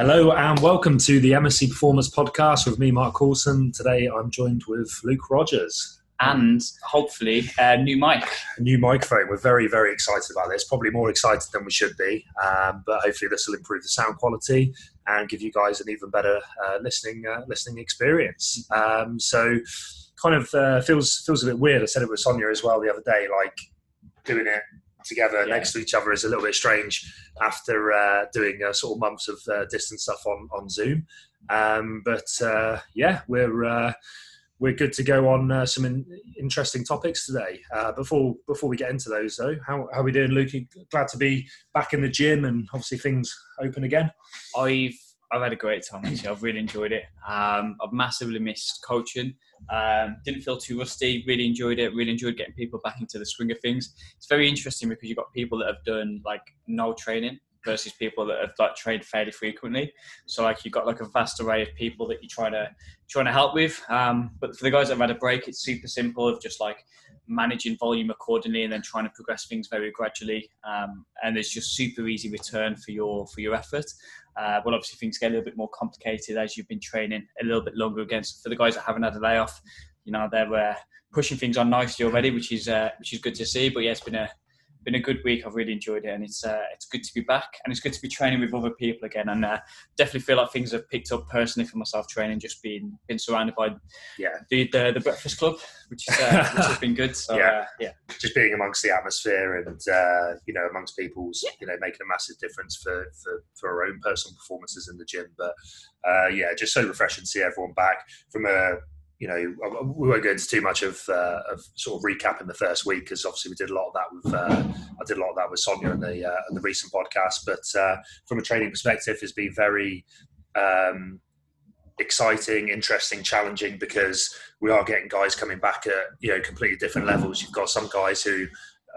Hello and welcome to the MSC Performance Podcast with me, Mark Coulson. Today I'm joined with Luke Rogers. And hopefully a new mic. A new microphone. We're very, very excited about this. Probably more excited than we should be. Um, but hopefully this will improve the sound quality and give you guys an even better uh, listening uh, listening experience. Um, so kind of uh, feels feels a bit weird. I said it with Sonia as well the other day, like doing it together yeah. next to each other is a little bit strange after uh, doing uh, sort of months of uh, distance stuff on on Zoom. Um, but uh, yeah, we're uh, we're good to go on uh, some in, interesting topics today. before before we get into those, though, how how are we doing, Luke? Glad to be back in the gym and obviously things open again. I've I've had a great time actually. I've really enjoyed it. Um, I've massively missed coaching. Um, didn't feel too rusty. Really enjoyed it. Really enjoyed getting people back into the swing of things. It's very interesting because you've got people that have done like no training versus people that have like trained fairly frequently. So like you've got like a vast array of people that you're trying to trying to help with. Um, but for the guys that have had a break, it's super simple of just like managing volume accordingly and then trying to progress things very gradually. Um, and it's just super easy return for your for your effort. Uh, well, obviously things get a little bit more complicated as you've been training a little bit longer again. So for the guys that haven't had a layoff, you know they're uh, pushing things on nicely already, which is uh, which is good to see. But yeah, it's been a been a good week. I've really enjoyed it, and it's uh, it's good to be back, and it's good to be training with other people again. And uh, definitely feel like things have picked up personally for myself training, just being been surrounded by yeah the the, the breakfast club, which is uh, which has been good. So, yeah, uh, yeah, just being amongst the atmosphere and uh, you know amongst people's yeah. you know making a massive difference for for for our own personal performances in the gym. But uh, yeah, just so refreshing to see everyone back from a you know, we won't go into too much of, uh, of sort of recapping the first week because obviously we did a lot of that with uh, I did a lot of that with Sonia in the uh, in the recent podcast. But uh, from a training perspective, it's been very um, exciting, interesting, challenging because we are getting guys coming back at you know completely different levels. You've got some guys who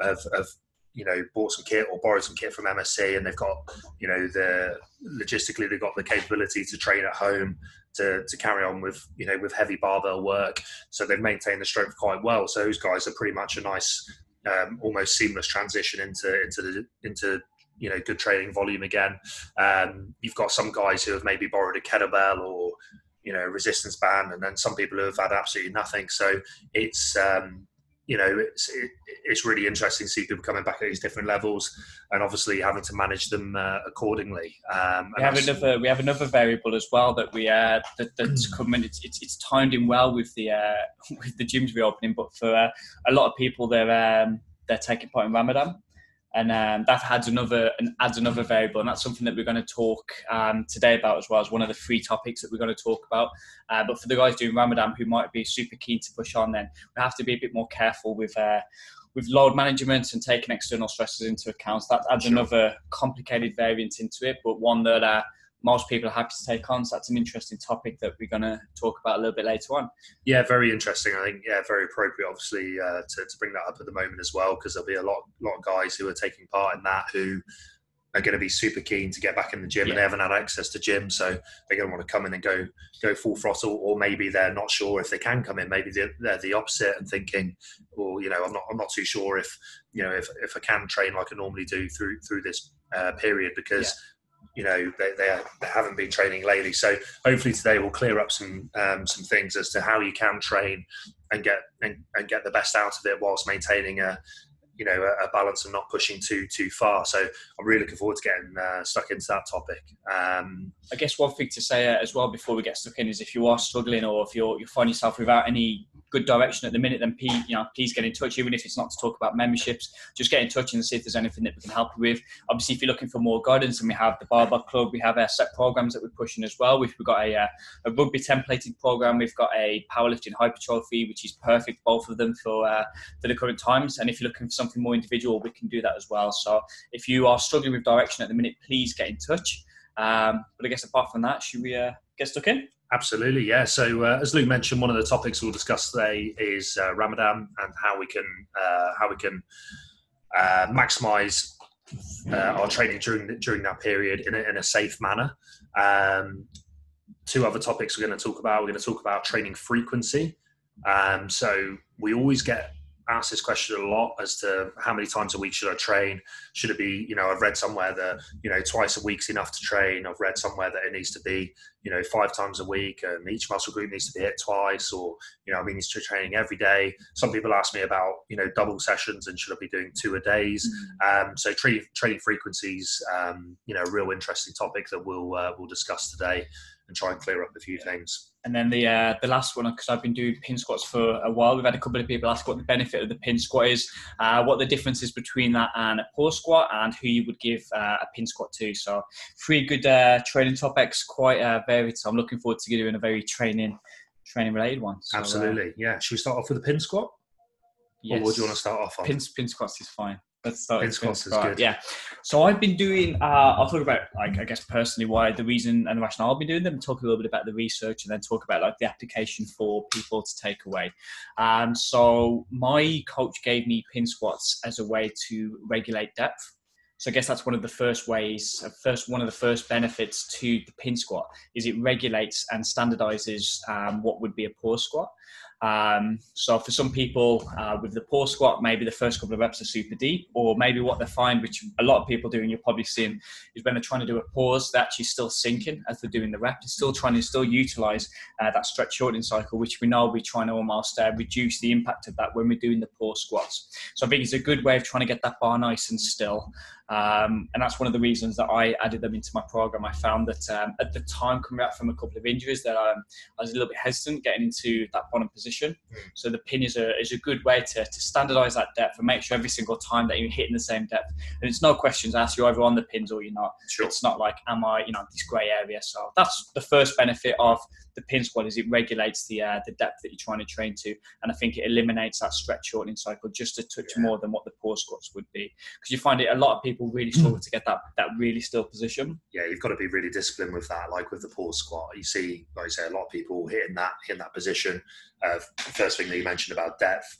have, have you know bought some kit or borrowed some kit from MSC and they've got you know the logistically they've got the capability to train at home to, to carry on with you know with heavy barbell work. So they've maintained the strength quite well. So those guys are pretty much a nice, um, almost seamless transition into into the into you know good training volume again. Um, you've got some guys who have maybe borrowed a kettlebell or you know resistance band, and then some people who have had absolutely nothing. So it's um, you know, it's it, it's really interesting to see people coming back at these different levels, and obviously having to manage them uh, accordingly. Um, we have another we have another variable as well that we uh, that, that's hmm. coming. It's, it's, it's timed in well with the uh, with the gyms reopening, but for uh, a lot of people, they're um, they're taking part in Ramadan and um, that adds another and adds another variable, and that's something that we're going to talk um, today about as well as one of the three topics that we're going to talk about. Uh, but for the guys doing Ramadan who might be super keen to push on, then we have to be a bit more careful with. Uh, with load management and taking external stresses into account, that adds sure. another complicated variant into it, but one that uh, most people are happy to take on. So that's an interesting topic that we're going to talk about a little bit later on. Yeah, very interesting. I think yeah, very appropriate, obviously, uh, to, to bring that up at the moment as well, because there'll be a lot lot of guys who are taking part in that who are going to be super keen to get back in the gym yeah. and they haven't had access to gym, so they're going to want to come in and go go full throttle, or maybe they're not sure if they can come in. Maybe they're, they're the opposite and thinking, well, you know, I'm not I'm not too sure if you know if, if I can train like I normally do through through this uh, period because. Yeah you know they, they, haven't been training lately. So hopefully today we'll clear up some um, some things as to how you can train and get and, and, get the best out of it whilst maintaining a you know a, a, balance and not pushing too too far. So I'm really looking forward to getting uh, stuck into that topic. Um, I guess one thing to say uh, as well before we get stuck in is if you are struggling or if you're you find yourself without any good direction at the minute, then please, you know, please get in touch. Even if it's not to talk about memberships, just get in touch and see if there's anything that we can help you with. Obviously, if you're looking for more guidance, and we have the Barbell Club, we have our set programs that we're pushing as well. We've, got a, uh, a rugby templated program. We've got a powerlifting hypertrophy, which is perfect, both of them for uh, for the current times. And if you're looking for something more individual, we can do that as well. So if you are struggling with direction at the minute, please get in touch. Um, but I guess apart from that, should we uh, get stuck in? Absolutely, yeah. So uh, as Luke mentioned, one of the topics we'll discuss today is uh, Ramadan and how we can uh, how we can uh, maximise uh, our training during during that period in a, in a safe manner. Um, two other topics we're going to talk about. We're going to talk about training frequency. Um, so we always get asked this question a lot as to how many times a week should I train? Should it be, you know, I've read somewhere that, you know, twice a week's enough to train. I've read somewhere that it needs to be, you know, five times a week and each muscle group needs to be hit twice or, you know, I mean, it's training every day. Some people ask me about, you know, double sessions and should I be doing two a days? Mm-hmm. Um, so training, training frequencies, um, you know, a real interesting topic that we'll, uh, we'll discuss today and try and clear up a few things. And then the uh, the last one, because I've been doing pin squats for a while, we've had a couple of people ask what the benefit of the pin squat is, uh, what the difference is between that and a pause squat, and who you would give uh, a pin squat to. So three good uh, training topics, quite uh, varied. So I'm looking forward to doing a very training training related one. So, uh, Absolutely, yeah. Should we start off with the pin squat? Yes. Or what do you want to start off on? Pin, pin squats is fine. Let's start. Pin squats is good. Yeah. So I've been doing. Uh, I'll talk about like I guess personally why the reason and the rationale I've been doing them. Talk a little bit about the research and then talk about like the application for people to take away. Um, so my coach gave me pin squats as a way to regulate depth. So I guess that's one of the first ways, uh, first one of the first benefits to the pin squat is it regulates and standardizes um, what would be a pause squat. Um, so for some people uh, with the pause squat, maybe the first couple of reps are super deep, or maybe what they find, which a lot of people do, and you're probably seeing, is when they're trying to do a pause, they're actually still sinking as they're doing the rep. They're still trying to still utilize uh, that stretch shortening cycle, which we know we're trying to almost uh, reduce the impact of that when we're doing the pause squats. So I think it's a good way of trying to get that bar nice and still. Um, and that's one of the reasons that I added them into my program. I found that um, at the time, coming back from a couple of injuries, that um, I was a little bit hesitant getting into that bottom position. Mm. So the pin is a, is a good way to, to standardize that depth and make sure every single time that you're hitting the same depth. And it's no questions asked, you're either on the pins or you're not. Sure. It's not like, am I, you know, this grey area. So that's the first benefit of the pin squat is it regulates the uh, the depth that you're trying to train to, and I think it eliminates that stretch shortening cycle just a touch yeah. more than what the pause squats would be. Because you find it a lot of people really struggle to get that that really still position. Yeah, you've got to be really disciplined with that. Like with the pause squat, you see, like I say, a lot of people hitting that hitting that position. Uh, first thing that you mentioned about depth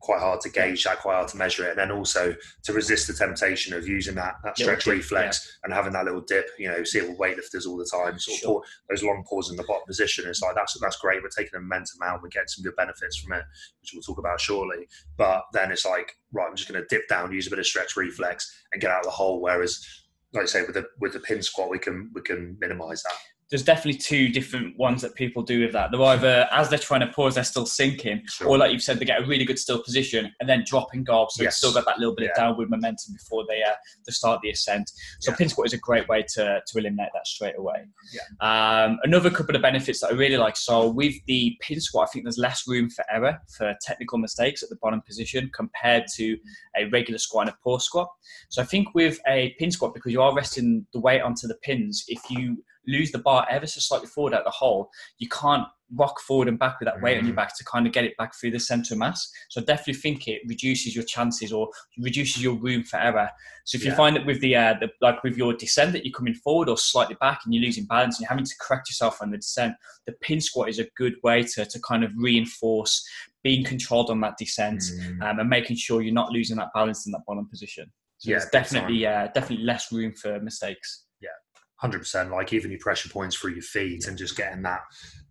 quite hard to gauge that, quite hard to measure it, and then also to resist the temptation of using that, that stretch reflex yeah. and having that little dip. You know, see it with weightlifters all the time. Sort sure. of those long pauses in the bottom position. It's like that's that's great. We're taking the momentum out. We're getting some good benefits from it, which we'll talk about shortly. But then it's like, right, I'm just going to dip down, use a bit of stretch reflex, and get out of the hole. Whereas, like I say, with the with the pin squat, we can we can minimise that there's definitely two different ones that people do with that. They're either as they're trying to pause, they're still sinking, sure. or like you've said, they get a really good still position and then drop and go. So yes. still got that little bit yeah. of downward momentum before they uh, they start the ascent. So yeah. pin squat is a great way to to eliminate that straight away. Yeah. Um, another couple of benefits that I really like. So with the pin squat, I think there's less room for error for technical mistakes at the bottom position compared to a regular squat and a pause squat. So I think with a pin squat, because you are resting the weight onto the pins, if you lose the bar ever so slightly forward at the hole, you can't rock forward and back with that weight mm. on your mm. back to kind of get it back through the center mass. So I definitely think it reduces your chances or reduces your room for error. So if yeah. you find that with the, uh, the, like with your descent that you're coming forward or slightly back and you're losing balance and you're having to correct yourself on the descent, the pin squat is a good way to, to kind of reinforce being controlled on that descent mm. um, and making sure you're not losing that balance in that bottom position. So yeah, there's definitely uh, definitely less room for mistakes hundred percent. Like even your pressure points through your feet and just getting that,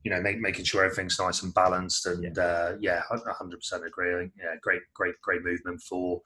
you know, make, making sure everything's nice and balanced. And yeah, uh, yeah, hundred percent agree. Yeah, great, great, great movement for,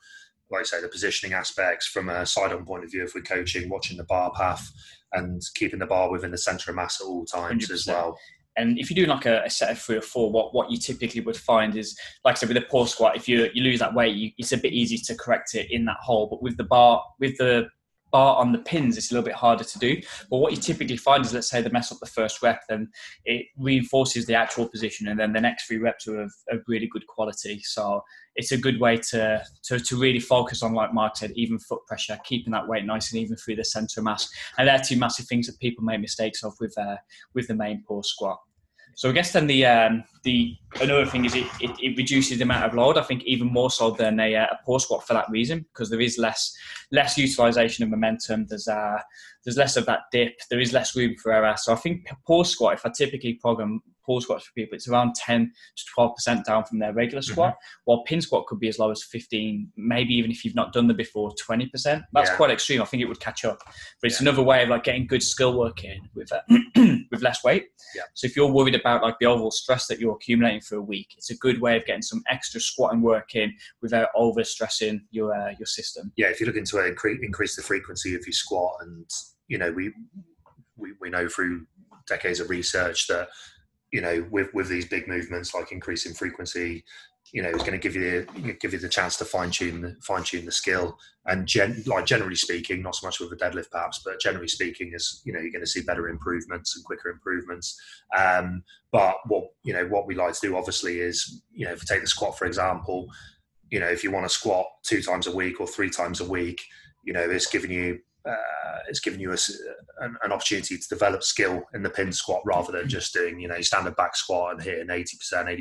like I say, the positioning aspects from a side-on point of view. If we're coaching, watching the bar path and keeping the bar within the center of mass at all times 100%. as well. And if you're doing like a, a, set of three or four, what, what you typically would find is, like I said, with a pause squat, if you you lose that weight, you, it's a bit easy to correct it in that hole. But with the bar, with the bar on the pins, it's a little bit harder to do. But what you typically find is, let's say they mess up the first rep, then it reinforces the actual position, and then the next three reps are of, of really good quality. So it's a good way to, to, to really focus on, like Mark said, even foot pressure, keeping that weight nice and even through the center mass. And they're two massive things that people make mistakes of with uh, with the main pause squat. So I guess then the um, the another thing is it, it, it, reduces the amount of load. I think even more so than a, uh, a pause squat for that reason because there is less less utilization of momentum. There's uh, there's less of that dip. There is less room for error. So I think pause squat, if I typically program pause squats for people, it's around 10 to 12 percent down from their regular squat. Mm-hmm. While pin squat could be as low as 15, maybe even if you've not done them before, 20 percent. That's yeah. quite extreme. I think it would catch up. But it's yeah. another way of like getting good skill work in with uh, with less weight. Yeah. So if you're worried about like the overall stress that you're accumulating for a week, it's a good way of getting some extra squatting work in without over stressing your uh, your system. Yeah, if you're looking to increase, increase the frequency of your squat, and you know we, we we know through decades of research that you know with with these big movements like increasing frequency you know is going to give you the, give you the chance to fine tune fine tune the skill. And gen, like generally speaking not so much with a deadlift perhaps but generally speaking is you know you're going to see better improvements and quicker improvements. Um, but what you know what we like to do obviously is you know if you take the squat for example you know if you want to squat two times a week or three times a week you know it's giving you uh, it's giving you a, an, an, opportunity to develop skill in the pin squat rather than just doing you know standard back squat and hitting 80%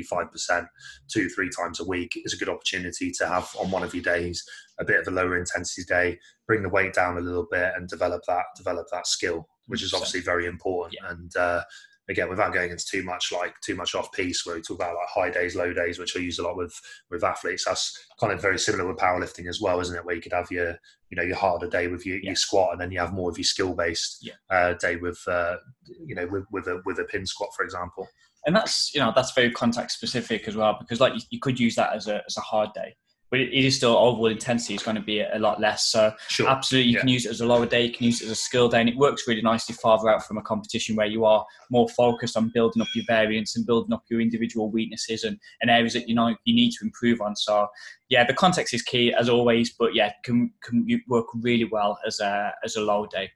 85% two three times a week is a good opportunity to have on one of your days a bit of a lower intensity day bring the weight down a little bit and develop that develop that skill which is obviously very important yeah. and uh, again without going into too much like too much off piece where we talk about like high days low days which i use a lot with with athletes that's kind of very similar with powerlifting as well isn't it where you could have your you know your harder day with your, yeah. your squat and then you have more of your skill based yeah. uh, day with uh, you know with, with a with a pin squat for example and that's you know that's very context specific as well because like you, you could use that as a as a hard day but it is still overall intensity is going to be a lot less. So sure. absolutely, you yeah. can use it as a lower day, you can use it as a skill day, and it works really nicely farther out from a competition where you are more focused on building up your variance and building up your individual weaknesses and, and areas that you know you need to improve on. So yeah, the context is key as always, but yeah, can can work really well as a as a low day.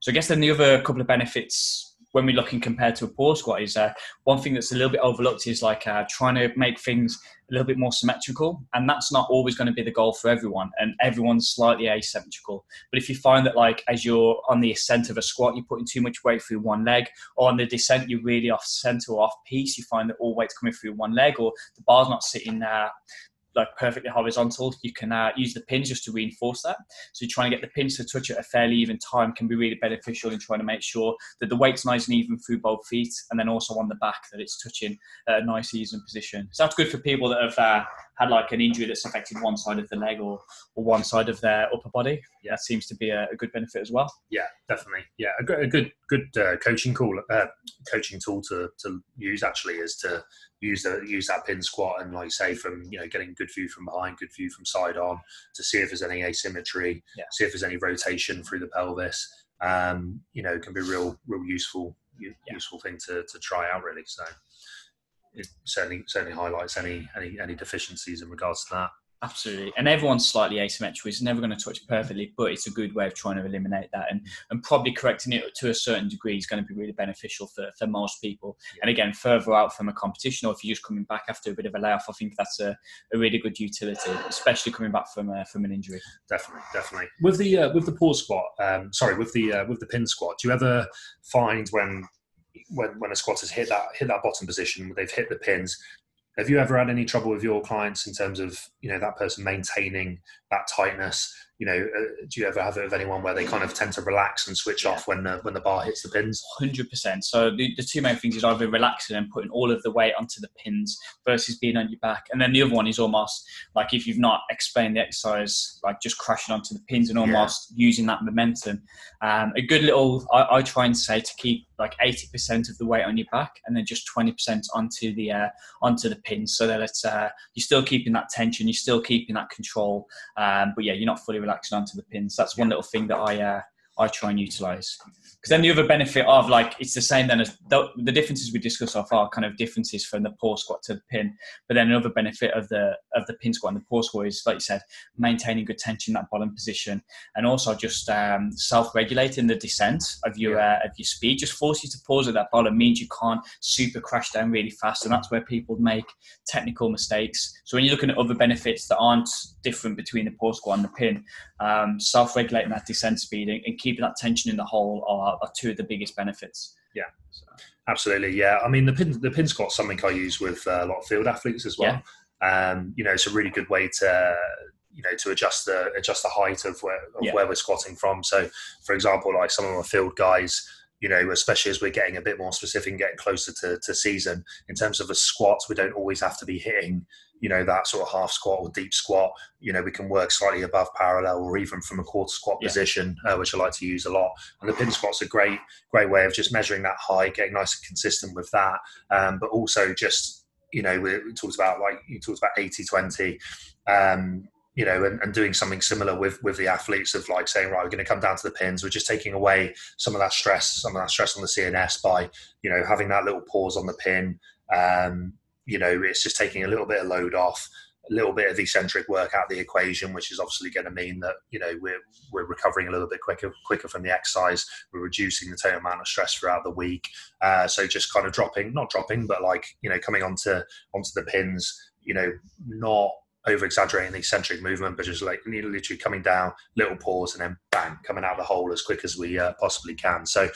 So I guess then the other couple of benefits when we're looking compared to a pause squat is uh, one thing that's a little bit overlooked is like uh, trying to make things a little bit more symmetrical and that's not always going to be the goal for everyone and everyone's slightly asymmetrical. But if you find that like as you're on the ascent of a squat you're putting too much weight through one leg or on the descent you're really off center or off piece you find that all weight's coming through one leg or the bar's not sitting there like perfectly horizontal, you can uh, use the pins just to reinforce that. So you're trying to get the pins to touch at a fairly even time can be really beneficial in trying to make sure that the weight's nice and even through both feet, and then also on the back that it's touching a nice even position. So that's good for people that have uh, had like an injury that's affected one side of the leg or, or one side of their upper body. Yeah, that seems to be a, a good benefit as well. Yeah, definitely. Yeah, a good, a good, good uh, coaching call, uh, coaching tool to, to use actually is to use the use that pin squat and like say from you know getting good view from behind, good view from side on to see if there's any asymmetry, yeah. see if there's any rotation through the pelvis. Um, you know, can be real, real useful, yeah. useful thing to, to try out really. So it certainly certainly highlights any any any deficiencies in regards to that. Absolutely. And everyone's slightly asymmetrical. It's never going to touch perfectly, but it's a good way of trying to eliminate that. And, and probably correcting it to a certain degree is going to be really beneficial for, for most people. Yeah. And again, further out from a competition, or if you're just coming back after a bit of a layoff, I think that's a, a really good utility, especially coming back from a, from an injury. Definitely, definitely. With the uh, with the pause squat, um, sorry, with the uh, with the pin squat, do you ever find when when when a squatter's hit that hit that bottom position, they've hit the pins, have you ever had any trouble with your clients in terms of you know that person maintaining that tightness you know, uh, do you ever have it with anyone where they kind of tend to relax and switch yeah. off when the, when the bar hits the pins? Hundred percent. So the, the two main things is either relaxing and putting all of the weight onto the pins versus being on your back, and then the other one is almost like if you've not explained the exercise, like just crashing onto the pins and almost yeah. using that momentum. Um, a good little, I, I, try and say to keep like eighty percent of the weight on your back, and then just twenty percent onto the uh, onto the pins, so that it's uh, you're still keeping that tension, you're still keeping that control, um, but yeah, you're not fully relaxing onto the pins. That's one little thing that I uh, I try and utilize. Because then the other benefit of like it's the same then as the, the, differences we discussed so far kind of differences from the pause squat to the pin. But then another benefit of the of the pin squat and the pause squat is like you said, maintaining good tension in that bottom position, and also just um, self-regulating the descent of your yeah. uh, of your speed. Just force you to pause at that bottom means you can't super crash down really fast, and that's where people make technical mistakes. So when you're looking at other benefits that aren't different between the pause squat and the pin, um, self-regulating that descent speed and, and keeping that tension in the hole are are, two of the biggest benefits. Yeah, so. absolutely. Yeah, I mean the pin the pin squat's something I use with uh, a lot of field athletes as well. Yeah. Um, you know, it's a really good way to you know to adjust the adjust the height of where of yeah. where we're squatting from. So, for example, like some of my field guys, you know, especially as we're getting a bit more specific and getting closer to, to season, in terms of a squat, we don't always have to be hitting you know, that sort of half squat or deep squat. You know, we can work slightly above parallel or even from a quarter squat yeah. position, uh, which I like to use a lot. And the pin squat's a great, great way of just measuring that height, getting nice and consistent with that, um, but also just you know, we, talked about like you talked about 80 20. Um, you know, and, and, doing something similar with with the athletes of like saying, right, we're going to come down to the pins. We're just taking away some of that stress, some of that stress on the CNS by, you know, having that little pause on the pin. Um, you know, it's just taking a little bit of load off, a little bit of eccentric work out of the equation, which is obviously going to mean that you know we're we're recovering a little bit quicker quicker from the exercise. We're reducing the total amount of stress throughout the week. Uh, so just kind of dropping, not dropping, but like you know coming onto onto the pins. You know, not over exaggerating the eccentric movement, but just like literally coming down, little pause, and then bang, coming out of the hole as quick as we uh, possibly can. So,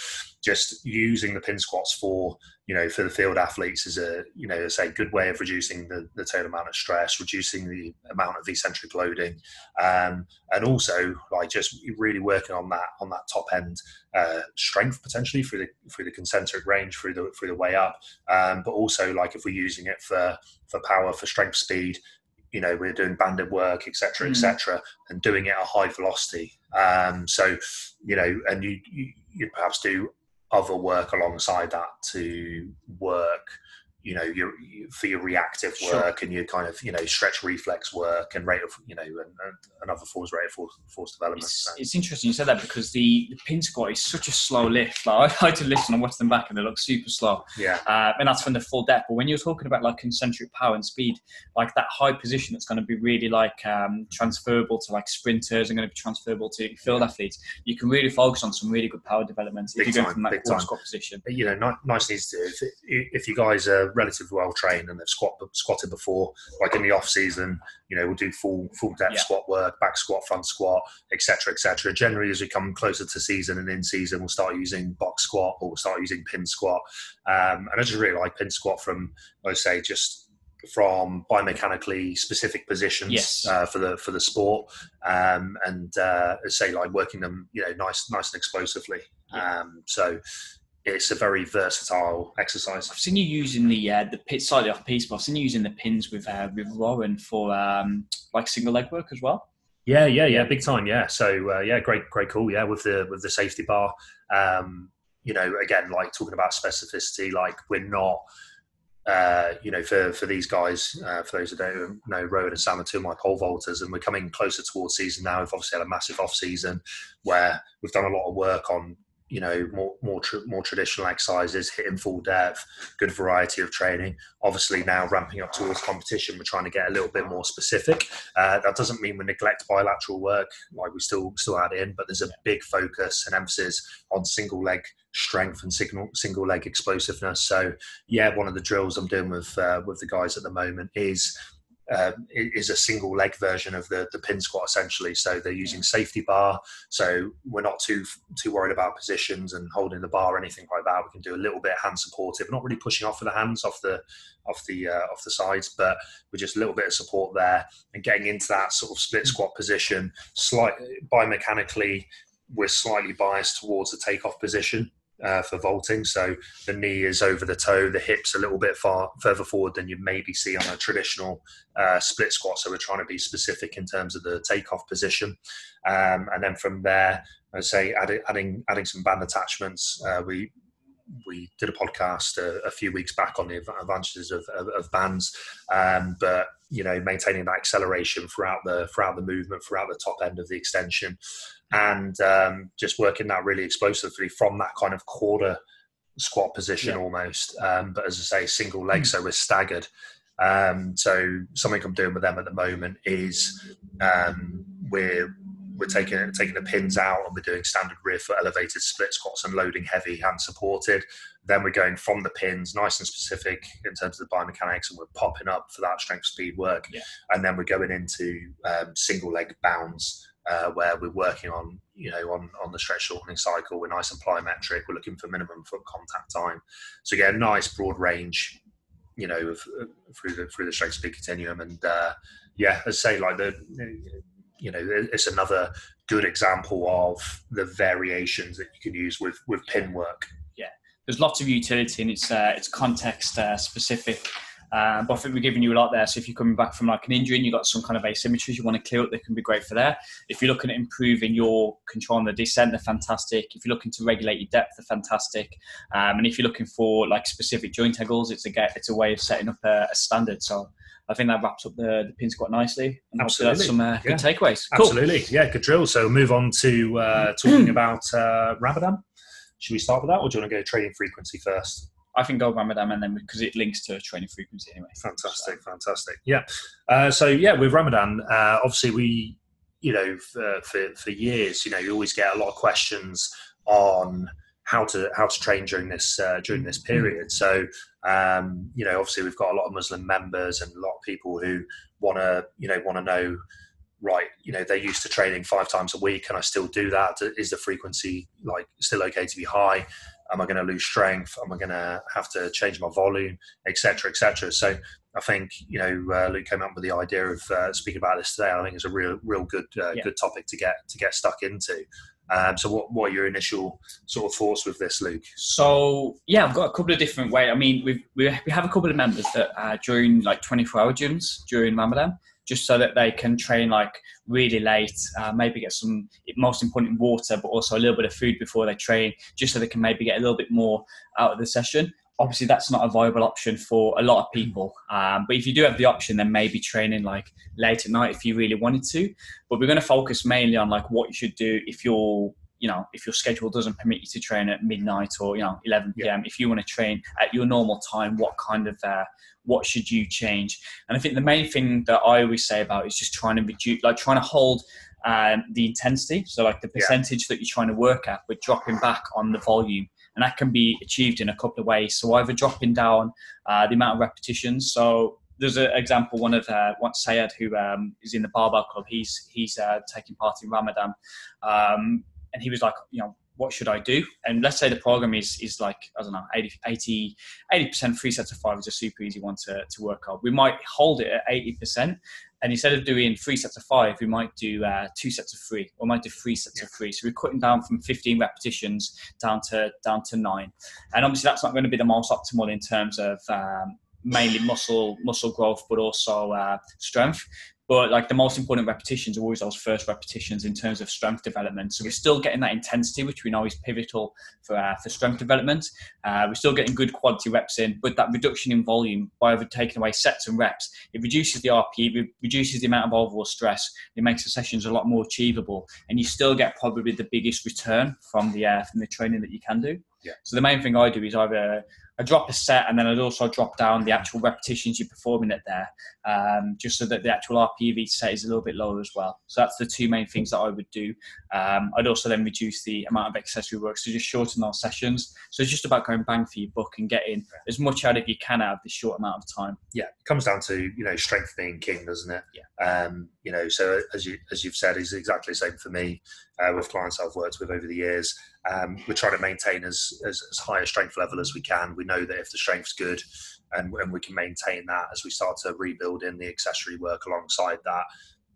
just using the pin squats for you know for the field athletes is a you know it's a good way of reducing the, the total amount of stress, reducing the amount of eccentric loading, um, and also like just really working on that on that top end uh, strength potentially through the through the concentric range through the through the way up, um, but also like if we're using it for for power for strength speed you know we're doing banded work etc mm. etc and doing it at a high velocity um, so you know and you, you you perhaps do other work alongside that to work you know your for your reactive work sure. and your kind of you know stretch reflex work and rate of you know and, and other forms rate of force, force development. It's, so. it's, interesting you said that because the, the pin squat is such a slow lift. Like I like to listen and watch them back and they look super slow. Yeah, uh, and that's from the full depth. But when you're talking about like concentric power and speed, like that high position, that's going to be really like um, transferable to like sprinters and going to be transferable to field athletes. You can really focus on some really good power development if you go from that quarter squat position. But, You know, nice needs to if, if you guys are relatively well trained and they've squat, squatted before, like in the off season, you know, we'll do full full depth yeah. squat work, back squat, front squat, etc., etc. Generally, as we come closer to season and in season, we'll start using box squat or we'll start using pin squat. Um, and I just really like pin squat from, I say, just from biomechanically specific positions yes. uh, for the for the sport, um, and uh, say like working them, you know, nice nice and explosively. Um, so it's a very versatile exercise. I've seen you using the uh, the pit slightly off piece, but I've seen you using the pins with uh, with Rowan for um, like single leg work as well. Yeah, yeah, yeah, big time. Yeah, so uh, yeah, great, great, cool. Yeah, with the with the safety bar. Um, you know, again, like talking about specificity, like we're not. Uh, you know, for, for these guys, uh, for those who don't know, Rowan and Sam are two of my pole vaulters, and we're coming closer towards season now. We've obviously had a massive off season where we've done a lot of work on you know more more tr- more traditional exercises, hitting full depth, good variety of training. Obviously, now ramping up towards competition, we're trying to get a little bit more specific. Uh, that doesn't mean we neglect bilateral work, like we still still add in, but there's a big focus and emphasis on single leg strength and single single leg explosiveness. So, yeah, one of the drills I'm doing with uh, with the guys at the moment is uh, is a single leg version of the, the pin squat essentially. So they're using safety bar. So we're not too too worried about positions and holding the bar or anything like that. We can do a little bit hand supportive, not really pushing off with the hands off the off the uh, off the sides, but with just a little bit of support there and getting into that sort of split squat position. Slight biomechanically, we're slightly biased towards the takeoff position uh, for vaulting. So the knee is over the toe, the hips a little bit far further forward than you maybe see on a traditional uh, split squat. So we're trying to be specific in terms of the takeoff position, um, and then from there, I say adding adding adding some band attachments. Uh, we we did a podcast a, a, few weeks back on the advantages of, of, of bands, um, but you know maintaining that acceleration throughout the throughout the movement, throughout the top end of the extension, and um, just working that really explosively from that kind of quarter squat position yeah. almost. Um, but as I say, single leg, mm. so we're staggered. Um, so something I'm doing with them at the moment is um, we're we're taking taking the pins out and we're doing standard rear foot elevated split squats and loading heavy hand supported. Then we're going from the pins, nice and specific in terms of the biomechanics, and we're popping up for that strength speed work. Yeah. And then we're going into um, single leg bounds uh, where we're working on, you know, on, on the stretch shortening cycle. We're nice and plyometric. We're looking for minimum foot contact time. So get a nice broad range, you know, of, uh, through the through the strength speed continuum. And uh, yeah, as I say, like the, you know, it's another good example of the variations that you can use with with pin work. Yeah, there's lots of utility and it's uh, it's context uh, specific. Um, but I think we're giving you a lot there. So if you're coming back from like an injury and you've got some kind of asymmetries you want to clear up, they can be great for there. If you're looking at improving your control on the descent, they're fantastic. If you're looking to regulate your depth, they're fantastic. Um, and if you're looking for like specific joint angles, it's a get, it's a way of setting up a, a standard. So I think that wraps up the, the pins quite nicely. And Absolutely. Some uh, good yeah. takeaways. Cool. Absolutely. Yeah, good drill. So move on to uh, talking about uh, Ramadan. Should we start with that or do you want to go training frequency first? I think go Ramadan and then because it links to training frequency anyway. Fantastic, so. fantastic. Yeah. Uh, so yeah, with Ramadan, uh, obviously we, you know, for, for, for years, you know, you always get a lot of questions on how to how to train during this uh, during this mm-hmm. period. So um, you know, obviously we've got a lot of Muslim members and a lot of people who want to you know want to know. Right, you know they're used to training five times a week, and I still do that. Is the frequency like still okay to be high? Am I going to lose strength? Am I going to have to change my volume, etc., etc.? So I think you know uh, Luke came up with the idea of uh, speaking about this today. I think it's a real, real good, uh, yeah. good topic to get to get stuck into. Um, so, what, what are your initial sort of thoughts with this, Luke? So, yeah, I've got a couple of different ways. I mean, we've, we we have a couple of members that uh, during like 24 hour gyms during Ramadan, just so that they can train like really late, uh, maybe get some, most important, water, but also a little bit of food before they train, just so they can maybe get a little bit more out of the session obviously that's not a viable option for a lot of people. Um, but if you do have the option, then maybe training like late at night if you really wanted to. But we're going to focus mainly on like what you should do if you're you know if your schedule doesn't permit you to train at midnight or you know 11 p.m. Yeah. If you want to train at your normal time, what kind of uh, what should you change? And I think the main thing that I always say about is just trying to reduce, like trying to hold um, the intensity. So like the percentage yeah. that you're trying to work at, but dropping back on the volume and that can be achieved in a couple of ways. So either dropping down uh, the amount of repetitions. So there's an example. One of uh, what Sayed, who um, is in the barbell club, he's he's uh, taking part in Ramadan, um, and he was like, you know, what should I do? And let's say the program is is like I don't know 80 percent three sets of five is a super easy one to, to work on. We might hold it at eighty percent, and instead of doing three sets of five, we might do uh, two sets of three, or might do three sets of three. So we're cutting down from 15 repetitions down to down to nine. And obviously, that's not going to be the most optimal in terms of um, mainly muscle muscle growth, but also uh, strength. But like the most important repetitions are always those first repetitions in terms of strength development. So we're still getting that intensity, which we know is pivotal for uh, for strength development. Uh, we're still getting good quality reps in, but that reduction in volume by taking away sets and reps, it reduces the RP, it reduces the amount of overall stress. It makes the sessions a lot more achievable, and you still get probably the biggest return from the uh, from the training that you can do. Yeah. So the main thing I do is either I drop a set and then I'd also drop down the actual repetitions you're performing it there, um, just so that the actual RP of each set is a little bit lower as well. So that's the two main things that I would do. Um, I'd also then reduce the amount of accessory work, so just shorten those sessions. So it's just about going bang for your buck and getting as much out of you can out of this short amount of time. Yeah, it comes down to you know strength being king, doesn't it? Yeah. Um, you know, so as you as you've said, is exactly the same for me uh, with clients I've worked with over the years. Um, we're trying to maintain as, as, as high a strength level as we can. We know that if the strength's good and, and we can maintain that as we start to rebuild in the accessory work alongside that,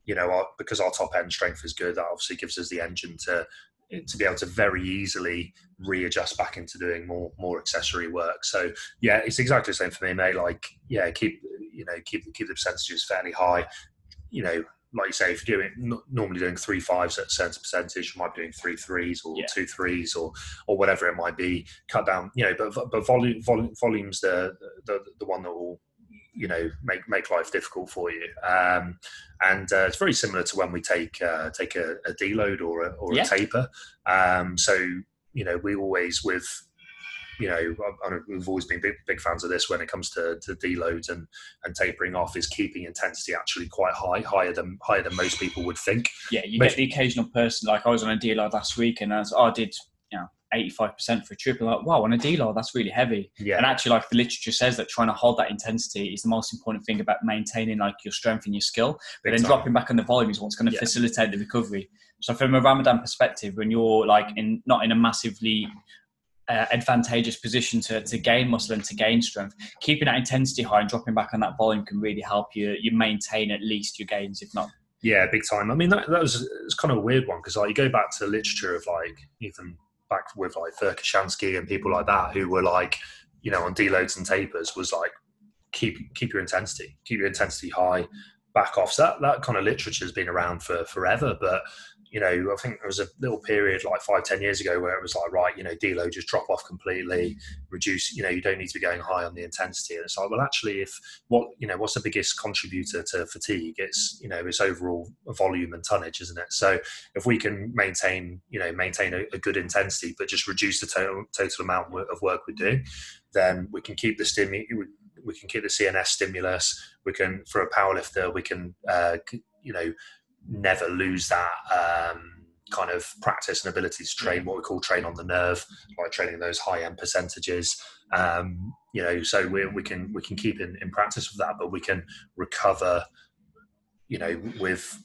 you know, our, because our top end strength is good, that obviously gives us the engine to to be able to very easily readjust back into doing more more accessory work. So yeah, it's exactly the same for me, mate. Like yeah, keep you know keep keep the percentages fairly high. You know, like you say, if you're doing normally doing three fives at a certain percentage, you might be doing three threes or yeah. two threes or or whatever it might be. Cut down, you know, but but volume, volume volume's the, the the one that will you know make make life difficult for you. Um, and uh, it's very similar to when we take uh, take a, a deload or a, or yeah. a taper. Um, so you know, we always with you know, we've always been big, big fans of this when it comes to, to deloads and, and tapering off is keeping intensity actually quite high, higher than higher than most people would think. Yeah, you get the occasional person like I was on a deload last week and I, was, oh, I did you know 85% for a triple. Like, wow, on a deload, that's really heavy. Yeah. And actually, like the literature says that trying to hold that intensity is the most important thing about maintaining like your strength and your skill. But then dropping back on the volume is what's going to yeah. facilitate the recovery. So from a Ramadan perspective, when you're like in not in a massively uh, advantageous position to, to gain muscle and to gain strength. Keeping that intensity high and dropping back on that volume can really help you you maintain at least your gains, if not. Yeah, big time. I mean, that, that was it's kind of a weird one because like you go back to the literature of like even back with like Verkhoshansky and people like that who were like, you know, on deloads and tapers was like keep keep your intensity, keep your intensity high, back off. So that, that kind of literature has been around for forever, but you know, I think there was a little period like five, ten years ago where it was like, right, you know, deload just drop off completely, reduce, you know, you don't need to be going high on the intensity. And it's like, well, actually, if what, you know, what's the biggest contributor to fatigue? It's, you know, it's overall volume and tonnage, isn't it? So if we can maintain, you know, maintain a, a good intensity, but just reduce the total, total amount of work we do, then we can keep the stimu- we can keep the CNS stimulus. We can, for a powerlifter, we can, uh, you know, never lose that um, kind of practice and ability to train what we call train on the nerve, like training those high end percentages. Um, you know, so we, we can we can keep in, in practice with that, but we can recover. You know, with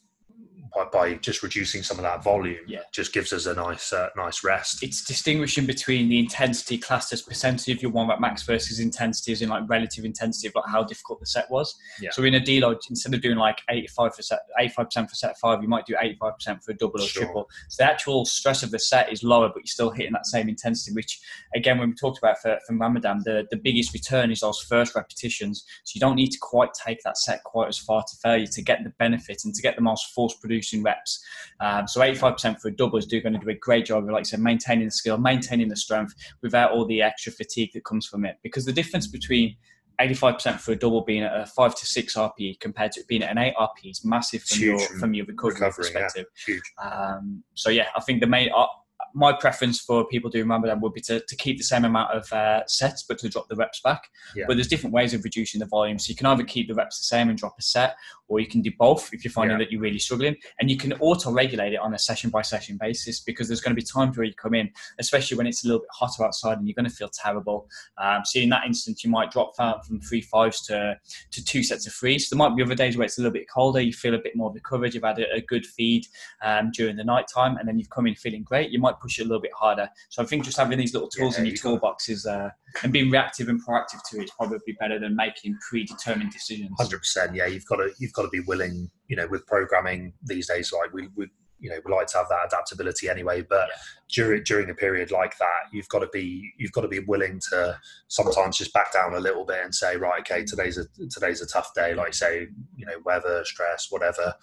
by, by just reducing some of that volume yeah. just gives us a nice uh, nice rest. It's distinguishing between the intensity classed as percentage of your one rep max versus intensity as in like relative intensity of like how difficult the set was. Yeah. So in a deload, instead of doing like 85 for set, 85% for set five, you might do 85% for a double or Sure. triple. So the actual stress of the set is lower, but you're still hitting that same intensity. Which again, when we talked about for, from Ramadan, the, the biggest return is those first repetitions. So you don't need to quite take that set quite as far to failure to get the benefit and to get the most force producing reps. Um, so 85% for a double is do going to do a great job of, like I said, maintaining the skill, maintaining the strength without all the extra fatigue that comes from it. Because the difference between 85% for a double being at a five to six RPE compared to it being at an eight RPE is massive from Huge your from your recovery Recovering, yeah, perspective. huge. Um, so yeah, I think the main uh, my preference for people doing Ramadan would be to, to keep the same amount of uh, sets, but to drop the reps back. Yeah. But there's different ways of reducing the volume. So you can either keep the reps the same and drop a set, or you can do both if you're finding Yeah. that you're really struggling. And you can auto regulate it on a session by session basis because there's going to be times where you come in, especially when it's a little bit hotter outside and you're going to feel terrible. Um, so in that instance, you might drop from three fives to, to two sets of threes. There might be other days where it's a little bit colder, you feel a bit more recovered, you've had a, a good feed um, during the night time, and then you've come in feeling great. You might push it a little bit harder. So I think just having these little tools Yeah, in your you toolbox is uh, and being reactive and proactive to it is probably better than making predetermined decisions. Hundred percent. Yeah, you've got to you've got to be willing. You know, with programming these days, like we we you know we like to have that adaptability anyway. But during during a period like that, you've got to be you've got to be willing to sometimes just back down a little bit and say, right, okay, today's a today's a tough day. Like say, you know, weather, stress, whatever.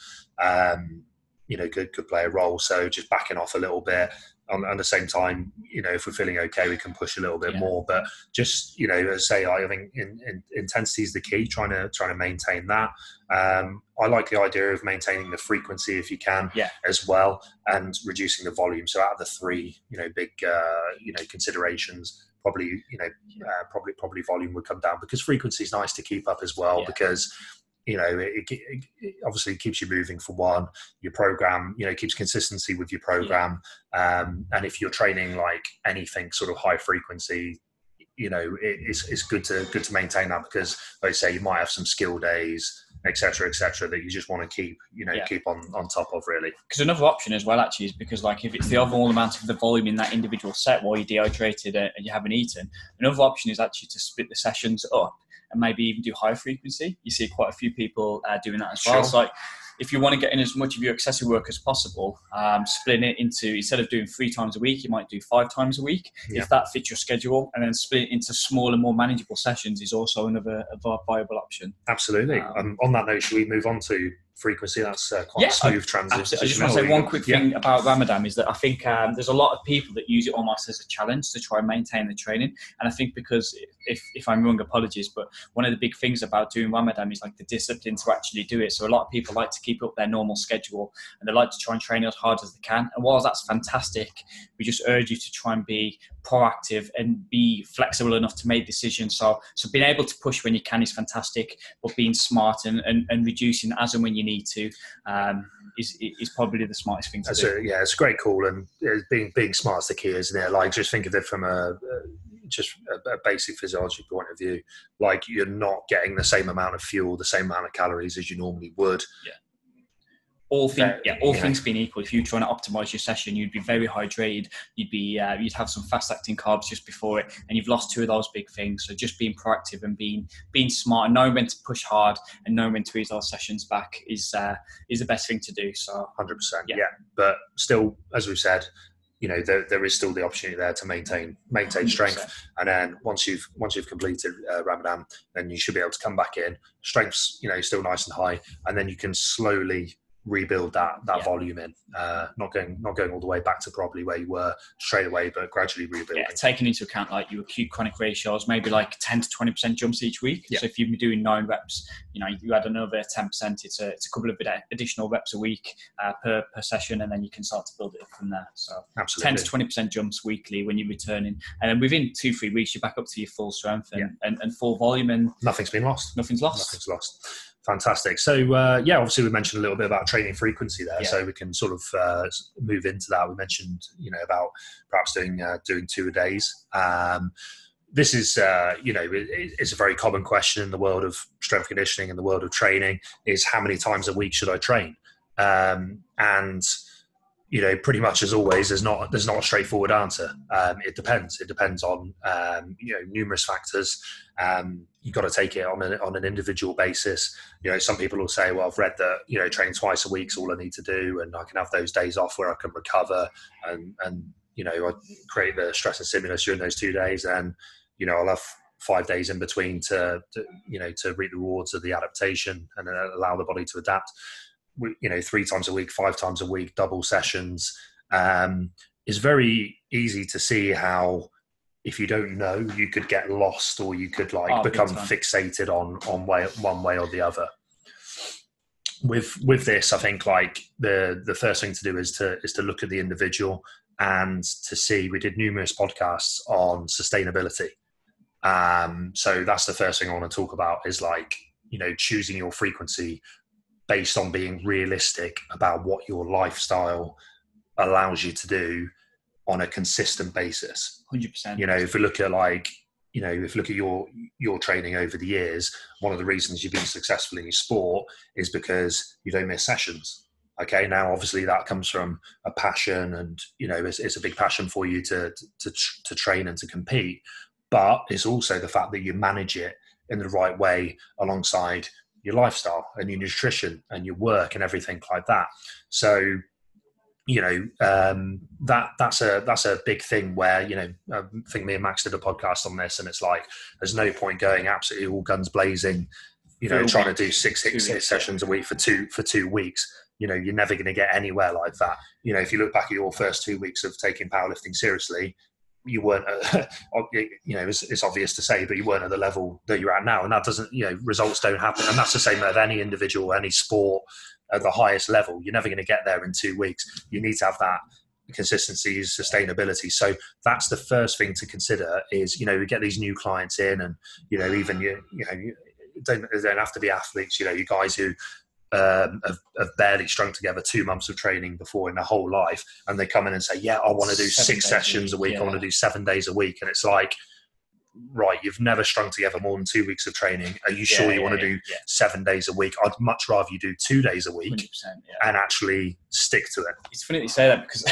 Um, you know, could could play a role. So just backing off a little bit. On, at the same time, you know, if we're feeling okay, we can push a little bit Yeah. more. But just you know, as I say, I think in, in, intensity is the key. Trying to trying to maintain that. Um, I like the idea of maintaining the frequency if you can, Yeah. as well, and reducing the volume. So out of the three, you know, big uh, you know considerations, probably you know uh, probably probably volume would come down because frequency is nice to keep up as well Yeah. because you know it, it, it obviously keeps you moving for one. Your program you know keeps consistency with your program. Um, and if you're training like anything sort of high frequency you know it, it's, it's good to good to maintain that because like I say you might have some skill days etc etc that you just want to keep you know Yeah. keep on on top of really Because another option as well, actually, is because like if it's the overall amount of the volume in that individual set while you're dehydrated and you haven't eaten, another option is actually to split the sessions up and maybe even do high frequency. You see quite a few people uh, doing that as well. Sure. So like if you want to get in as much of your accessory work as possible, um, splitting it into instead of doing three times a week, you might do five times a week Yeah. if that fits your schedule, and then split it into smaller, more manageable sessions is also another a viable option. absolutely um, on that note should we move on to frequency that's uh, quite Yeah, a smooth transition Absolutely. I just want to say one quick thing about Ramadan is that I think um, there's a lot of people that use it almost as a challenge to try and maintain the training. And I think because if, if I'm wrong, apologies, but one of the big things about doing Ramadan is like the discipline to actually do it. So a lot of people like to keep up their normal schedule and they like to try and train as hard as they can. And while that's fantastic, we just urge you to try and be proactive and be flexible enough to make decisions. So, so being able to push when you can is fantastic, but being smart and, and, and reducing as and when you need to um, is, is probably the smartest thing to That's do. a, yeah, it's a great call, and being being smart is the key, isn't it? Like, just think of it from a, uh just a, a basic physiology point of view. Like, you're not getting the same amount of fuel, the same amount of calories as you normally would. All thing, Fair- yeah, all yeah. things being equal, if you're trying to optimize your session, you'd be very hydrated. You'd be, uh, you'd have some fast-acting carbs just before it, and you've lost two of those big things. So just being proactive and being being smart, and knowing when to push hard and knowing when to ease those sessions back is uh, is the best thing to do. So Hundred percent, Yeah. yeah. But still, as we said, you know there, there is still the opportunity there to maintain maintain strength 100%. and then once you've once you've completed uh, ramadan then you should be able to come back in strength's you know still nice and high and then you can slowly rebuild that that Yeah. volume in uh, not going not going all the way back to probably where you were straight away but gradually rebuilding yeah, taking into account like your acute chronic ratios, maybe like 10 to 20% jumps each week. Yeah. So if you've been doing nine reps, you know, you add another 10%, it's a, it's a couple of additional reps a week uh, per, per session, and then you can start to build it up from there. So absolutely 10 to 20% jumps weekly when you're returning. And then within two, three weeks, you're back up to your full strength and, Yeah. and, and full volume, and nothing's been lost nothing's lost. nothing's lost. Fantastic. So uh, yeah, obviously we mentioned a little bit about training frequency there, Yeah. so we can sort of uh, move into that. We mentioned you know about perhaps doing uh, doing two a days. Um, this is uh, you know it, it's a very common question in the world of strength conditioning and the world of training is how many times a week should I train? Um, and you know, pretty much as always, there's not there's not a straightforward answer. Um, it depends. It depends on um, you know numerous factors. Um, you've got to take it on an on an individual basis. You know, some people will say, "Well, I've read that you know training twice a week is all I need to do, and I can have those days off where I can recover and and you know I create the stress and stimulus during those two days, and you know I'll have five days in between to, to you know to reap the rewards of the adaptation and allow the body to adapt." You know three times a week five times a week double sessions. Um, is very easy to see how if you don't know you could get lost or you could like Oh, become fixated on on way one way or the other. With with this i think like the the first thing to do is to is to look at the individual and to see we did numerous podcasts on sustainability. Um so that's the first thing i want to talk about is like you know choosing your frequency based on being realistic about what your lifestyle allows you to do on a consistent basis. 100%. You know, if we look at like, you know, if you look at your your training over the years, one of the reasons you've been successful in your sport is because you don't miss sessions. Okay, now obviously that comes from a passion, and you know it's, it's a big passion for you to to to train and to compete. But it's also the fact that you manage it in the right way alongside your lifestyle and your nutrition and your work and everything like that. So, you know, um, that that's a that's a big thing where you know I think me and Max did a podcast on this, and it's like there's no point going absolutely all guns blazing, you know, trying week. to do six six weeks, sessions a week for two for two weeks. You know, you're never going to get anywhere like that. You know, if you look back at your first two weeks of taking powerlifting seriously, you weren't, at, you know, it's, it's obvious to say, but you weren't at the level that you're at now. And that doesn't, you know, results don't happen. And that's the same with any individual, any sport at the highest level. You're never going to get there in two weeks. You need to have that consistency, sustainability. So that's the first thing to consider is, you know, we get these new clients in and, you know, even you, you know, you don't, don't have to be athletes, you know, you guys who, um, have, have barely strung together two months of training before in their whole life, and they come in and say, "Yeah, I want to do Seven six sessions a week, week. I want to do seven days a week," and it's like, right, you've never strung together more than two weeks of training. Are you sure Yeah, you want to do yeah. seven days a week? I'd much rather you do two days a week Yeah. and actually stick to it. It's funny that you say that because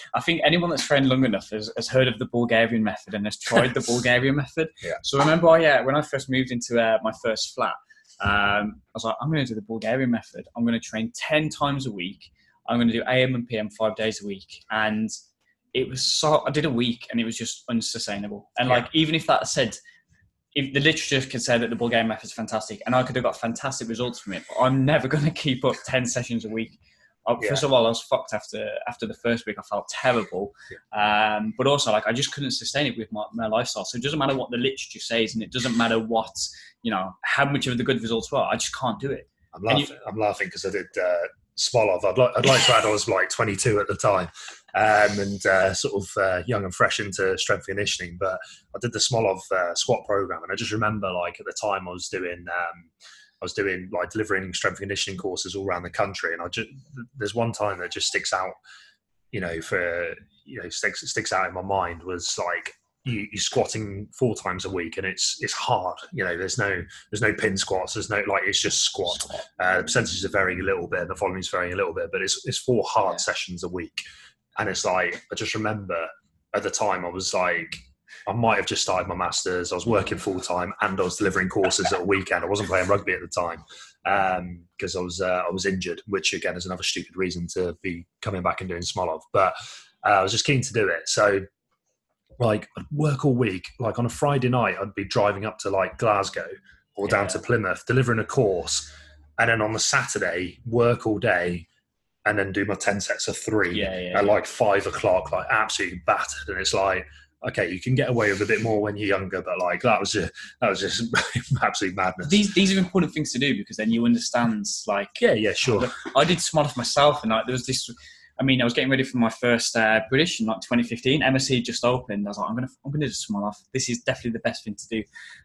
I think anyone that's trained long enough has, has heard of the Bulgarian method and has tried the Bulgarian method. Yeah. So I remember, I, uh, when I first moved into uh, my first flat, um, I was like, I'm going to do the Bulgarian method. I'm going to train 10 times a week. I'm going to do AM and PM five days a week. And it was so, I did a week and it was just unsustainable. And Yeah. like, even if that said, if the literature could say that the Bulgarian method is fantastic and I could have got fantastic results from it, but I'm never going to keep up 10 sessions a week. Uh, Yeah. First of all, I was fucked after after the first week. I felt terrible, um, but also like I just couldn't sustain it with my, my lifestyle. So it doesn't matter what the literature says, and it doesn't matter what you know how much of the good results were. I just can't do it. I'm And you- laughing. I'm laughing because I did uh, Smolov. I'd like, I'd like to add I was like 22 at the time, um, and uh, sort of uh, young and fresh into strength conditioning. But I did the Smolov uh, squat program, and I just remember like at the time I was doing. Um, I was doing like delivering strength conditioning courses all around the country, and I just there's one time that just sticks out, you know, for you know sticks sticks out in my mind was like you, you're squatting four times a week, and it's it's hard. You know, there's no there's no pin squats, there's no like it's just squat. Uh, the percentages are varying a little bit, the volume's varying a little bit, but it's it's four hard Yeah. sessions a week, and it's like I just remember at the time I was like. I might have just started my masters. I was working full time and I was delivering courses at a weekend. I wasn't playing rugby at the time because I was uh, I was injured, which again is another stupid reason to be coming back and doing Smolov. But Uh, I was just keen to do it. So, like, I'd work all week. Like on a Friday night, I'd be driving up to like Glasgow or down Yeah. to Plymouth, delivering a course, and then on the Saturday, work all day, and then do my ten sets of three Yeah, yeah. at like five o'clock, like absolutely battered. And it's like, okay, you can get away with a bit more when you're younger, but like that was just that was just absolute madness. These these are important things to do because then you understand. Like yeah, yeah, sure. I did Smolov myself, and like there was this. I mean, I was getting ready for my first uh, British in like 2015. MSC just opened. I was like, I'm gonna, I'm gonna do Smolov. This is definitely the best thing to do.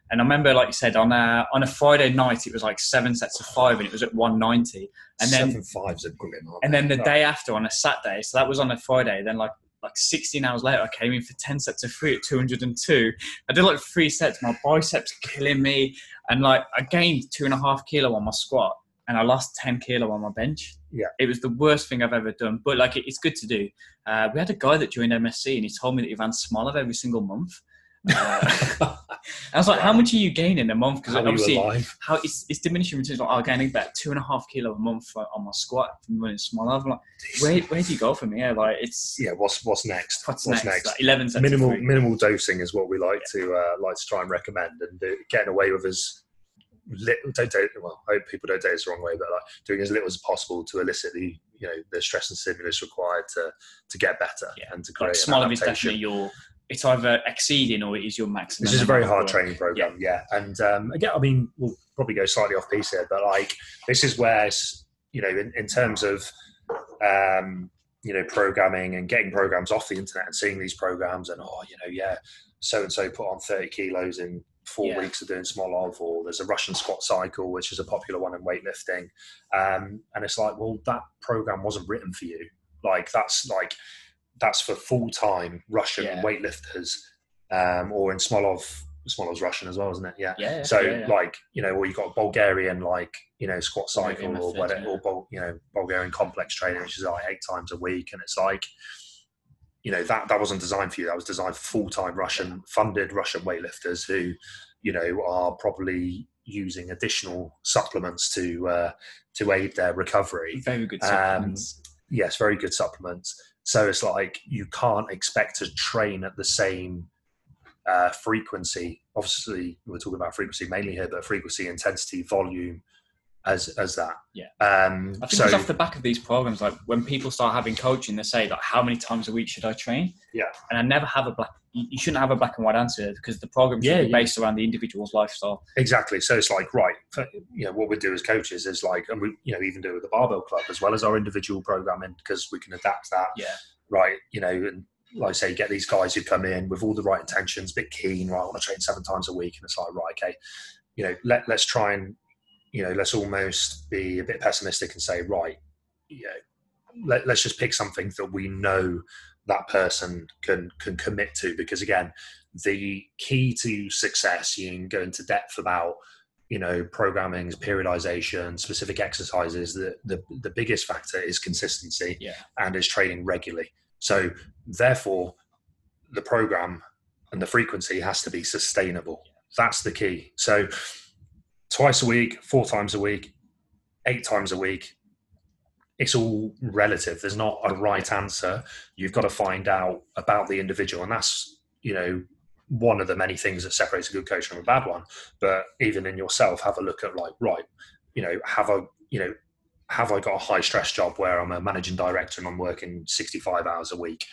And I remember, like you said, on a on a Friday night, it was like seven sets of five, and it was at 190. And then seven fives are brilliant. and then the day after on a Saturday, so that was on a Friday. Then like like 16 hours later, I came in for 10 sets of three at 202. I did like three sets. My biceps killing me, and like I gained two and a half kilo on my squat, and I lost 10 kilo on my bench. Yeah. it was the worst thing I've ever done. But like it, it's good to do. Uh, we had a guy that joined MSC, and he told me that he ran Smolov every single month. Uh, I was like, "How much are you gaining a month?" Because How are you obviously, how it's, it's diminishing returns. Like, I'm gaining about two and a half kilo a month for- on my squat from running small. I'm like, where, where do you go from here? Like, it's Yeah, what's what's next? what's, next? Like 11 minimal minimal dosing is what we like to uh, like to try and recommend, and do, getting away with as little. Don't take well. I hope people don't take this the wrong way, but like doing as little as possible to elicit the you know the stress and stimulus required to to get better Yeah. and to create Like, an Smolov is definitely your. It's either exceeding or it is your maximum. This is a very hard work. training program, yeah. And um, again, I mean, we'll probably go slightly off piece here, but like this is where you know, in, in terms of um, you know, programming and getting programs off the internet and seeing these programs and oh, you know, yeah, so and so put on thirty kilos in four Yeah. weeks of doing Smolov, or there's a Russian squat cycle, which is a popular one in weightlifting, um, and it's like, well, that program wasn't written for you. Like that's like that's for full time Russian Yeah. weightlifters, um, or in Smolov. Smolov's Russian as well, isn't it? Yeah. Yeah. So yeah, yeah. like you know, or you've got Bulgarian like you know squat cycle or whatever, or Bul- you know Bulgarian complex training, which is like eight times a week, and it's like you know that that wasn't designed for you. That was designed for full time Russian funded Russian weightlifters who you know are probably using additional supplements to uh, to aid their recovery. very good um, supplements. Yes, very good supplements. So it's like you can't expect to train at the same uh, frequency. Obviously, we're talking about frequency mainly here, but frequency, intensity, volume, as as that. Yeah. Um, I think so it's off the back of these programs. Like when people start having coaching, they say like, "How many times a week should I train?" Yeah. And I never have a black. You shouldn't have a black and white answer because the program should Yeah, be yeah. based around the individual's lifestyle. exactly. So it's like right. For, you know what we do as coaches is like, and we you know even do it with the barbell club as well as our individual programming because we can adapt that. Yeah. Right. You know. And, like I say, get these guys who come in with all the right intentions, a bit keen, right? I want to train seven times a week, and it's like, right, okay, you know, let let's try and, you know, let's almost be a bit pessimistic and say, right, you know, let, let's just pick something that we know that person can can commit to, because again, the key to success, you can go into depth about, you know, programming, periodization, specific exercises. The the the biggest factor is consistency Yeah. and is training regularly. So therefore, the program and the frequency has to be sustainable. That's the key. So twice a week, four times a week, eight times a week. It's all relative. There's not a right answer. You've got to find out about the individual, and that's you know one of the many things that separates a good coach from a bad one. But even in yourself, have a look at like right, you know, have I you know have I got a high stress job where I'm a managing director and I'm working 65 hours a week?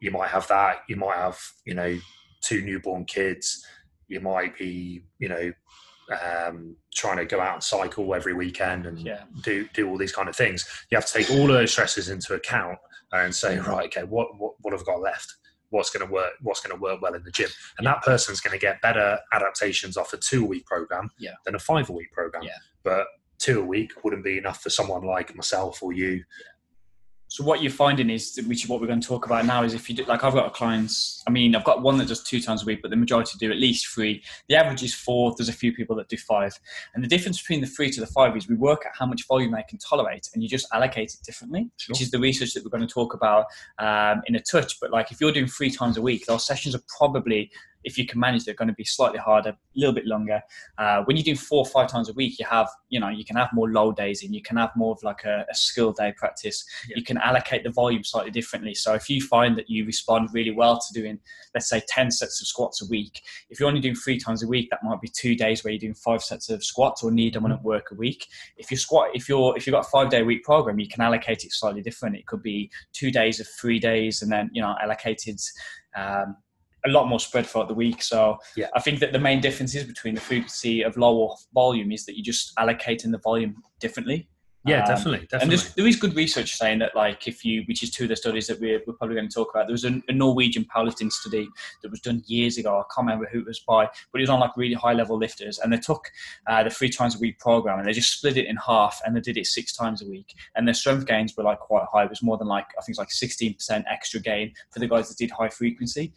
You might have that. You might have, you know, two newborn kids. You might be, you know, um, trying to go out and cycle every weekend and Yeah. do do all these kind of things. You have to take all of those stresses into account and say, right, okay, what what, what have I got left? What's going to work? What's going to work well in the gym? And that person's going to get better adaptations off a two-week program Yeah. than a five-week program. Yeah. But two a week wouldn't be enough for someone like myself or you. So what you're finding is, which is what we're going to talk about now, is if you do, like I've got a clients. I mean, I've got one that does two times a week, but the majority do at least three. The average is four. There's a few people that do five, and the difference between the three to the five is we work at how much volume they can tolerate, and you just allocate it differently, Sure. which is the research that we're going to talk about um, in a touch. But like if you're doing three times a week, those sessions are probably if you can manage, they're going to be slightly harder, a little bit longer. Uh, when you do four or five times a week, you have, you know, you can have more low days and you can have more of like a, a skill day practice. Yeah. You can allocate the volume slightly differently. So if you find that you respond really well to doing, let's say, 10 sets of squats a week, if you're only doing three times a week, that might be two days where you're doing five sets of squats or knee dominant mm-hmm. work a week. If you squat, if you're, if you've got a five day week program, you can allocate it slightly different. It could be two days of three days and then, you know, allocated um, a lot more spread throughout the week. So yeah. I think that the main differences between the frequency of low volume is that you're just allocating the volume differently. Yeah, um, definitely, definitely. And there is good research saying that, like, if you, which is two of the studies that we're, we're probably going to talk about. There was a, a, Norwegian powerlifting study that was done years ago. I can't remember who it was by, but it was on like really high level lifters, and they took uh, the three times a week program and they just split it in half, and they did it six times a week, and their strength gains were like quite high. It was more than like I think it's like sixteen percent extra gain for the guys that did high frequency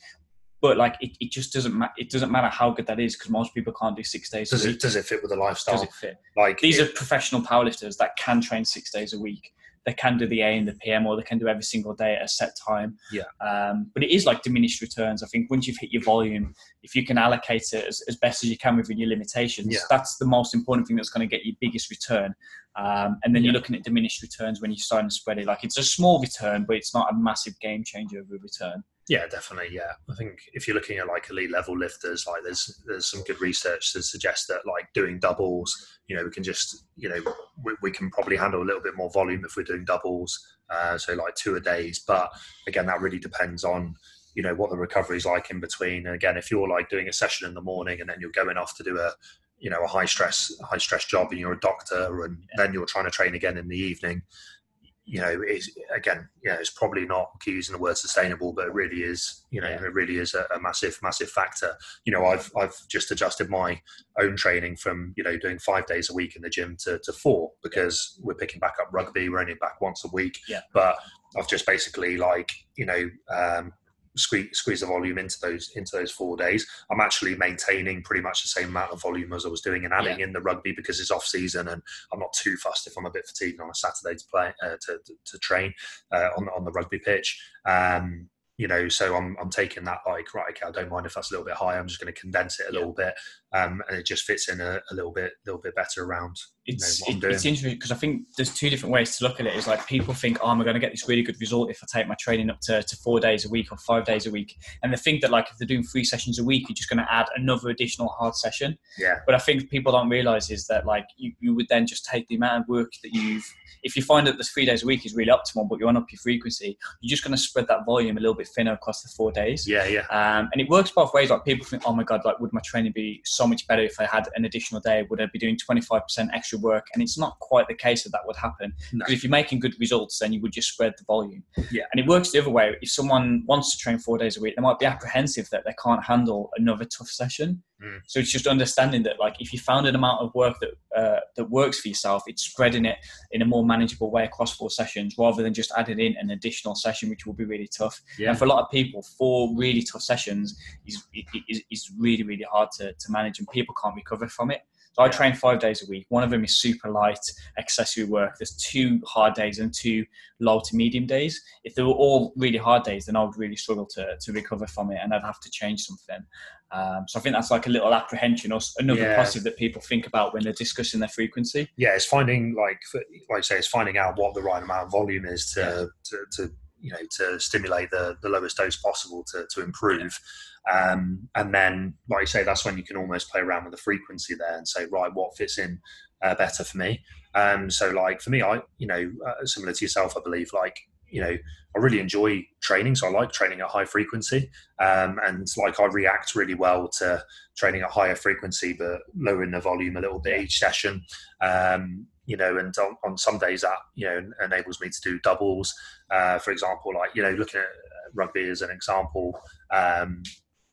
but like it, it just doesn't matter. It doesn't matter how good that is because most people can't do six days. Does it? Does it fit with the lifestyle? Does it fit? Like these it, are professional powerlifters that can train six days a week. They can do the A and the PM, or they can do every single day at a set time. Yeah. Um, but it is like diminished returns. I think once you've hit your volume, if you can allocate it as, as best as you can within your limitations, yeah. that's the most important thing that's going to get you biggest return. Um, and then yeah. you're looking at diminished returns when you're starting to spread it. Like it's a small return, but it's not a massive game changer of a return. Yeah, definitely. Yeah, I think if you're looking at like elite level lifters, like there's there's some good research to suggest that like doing doubles, you know, we can just you know we, we can probably handle a little bit more volume if we're doing doubles, uh, so like two a days. But again, that really depends on you know what the recovery is like in between. And again, if you're like doing a session in the morning and then you're going off to do a you know a high stress high stress job and you're a doctor and then you're trying to train again in the evening you know, is again, you know, it's probably not using the word sustainable, but it really is, you know, yeah. it really is a, a, massive, massive factor. You know, I've I've just adjusted my own training from you know doing five days a week in the gym to, to four because yeah. we're picking back up rugby. We're only back once a week, yeah. but I've just basically like you know um, squeeze, squeeze the volume into those into those four days. I'm actually maintaining pretty much the same amount of volume as I was doing and adding yeah. in the rugby because it's off season and I'm not too fussed if I'm a bit fatigued on a Saturday to play uh, to, to, to, train uh, on on the rugby pitch. Um, you know, so I'm, I'm taking that like, right, okay, I don't mind if that's a little bit high. I'm just going to condense it a yeah. little bit. Um, and it just fits in a, a, little bit, little bit better around. It's, you know, it, it's interesting because I think there's two different ways to look at it. It's like people think, oh, I'm going to get this really good result if I take my training up to, to four days a week or five days a week. And they think that like if they're doing three sessions a week, you're just going to add another additional hard session. Yeah. But I think people don't realize is that like you, you would then just take the amount of work that you've if you find that the three days a week is really optimal, but you want up your frequency, you're just going to spread that volume a little bit thinner across the four days. Yeah, yeah. Um, and it works both ways. Like people think, oh my god, like would my training be so much better if I had an additional day? Would I be doing 25% extra work? And it's not quite the case that that would happen. No. Because if you're making good results, then you would just spread the volume. Yeah. And it works the other way. If someone wants to train four days a week, they might be apprehensive that they can't handle another tough session. Mm. So it's just understanding that, like, if you found an amount of work that uh, that works for yourself, it's spreading it in a more manageable way across four sessions, rather than just adding in an additional session, which will be really tough. Yeah. And for a lot of people, four really tough sessions is is, is really really hard to, to manage, and people can't recover from it. So I train five days a week. One of them is super light accessory work. There's two hard days and two low to medium days. If they were all really hard days, then I would really struggle to, to recover from it and I'd have to change something. Um, so I think that's like a little apprehension or another yeah. positive that people think about when they're discussing their frequency. Yeah, it's finding like like I say, it's finding out what the right amount of volume is to yeah. to, to, you know to stimulate the, the lowest dose possible to to improve. Yeah. Um, and then, like I say, that's when you can almost play around with the frequency there and say, right, what fits in uh, better for me. Um, so, like for me, I you know uh, similar to yourself, I believe like you know, I really enjoy training. So I like training at high frequency. Um, and like I react really well to training at higher frequency, but lowering the volume a little bit each session. Um, you know, and on, on, some days that, you know, enables me to do doubles. Uh, for example, like, you know, looking at rugby as an example, um,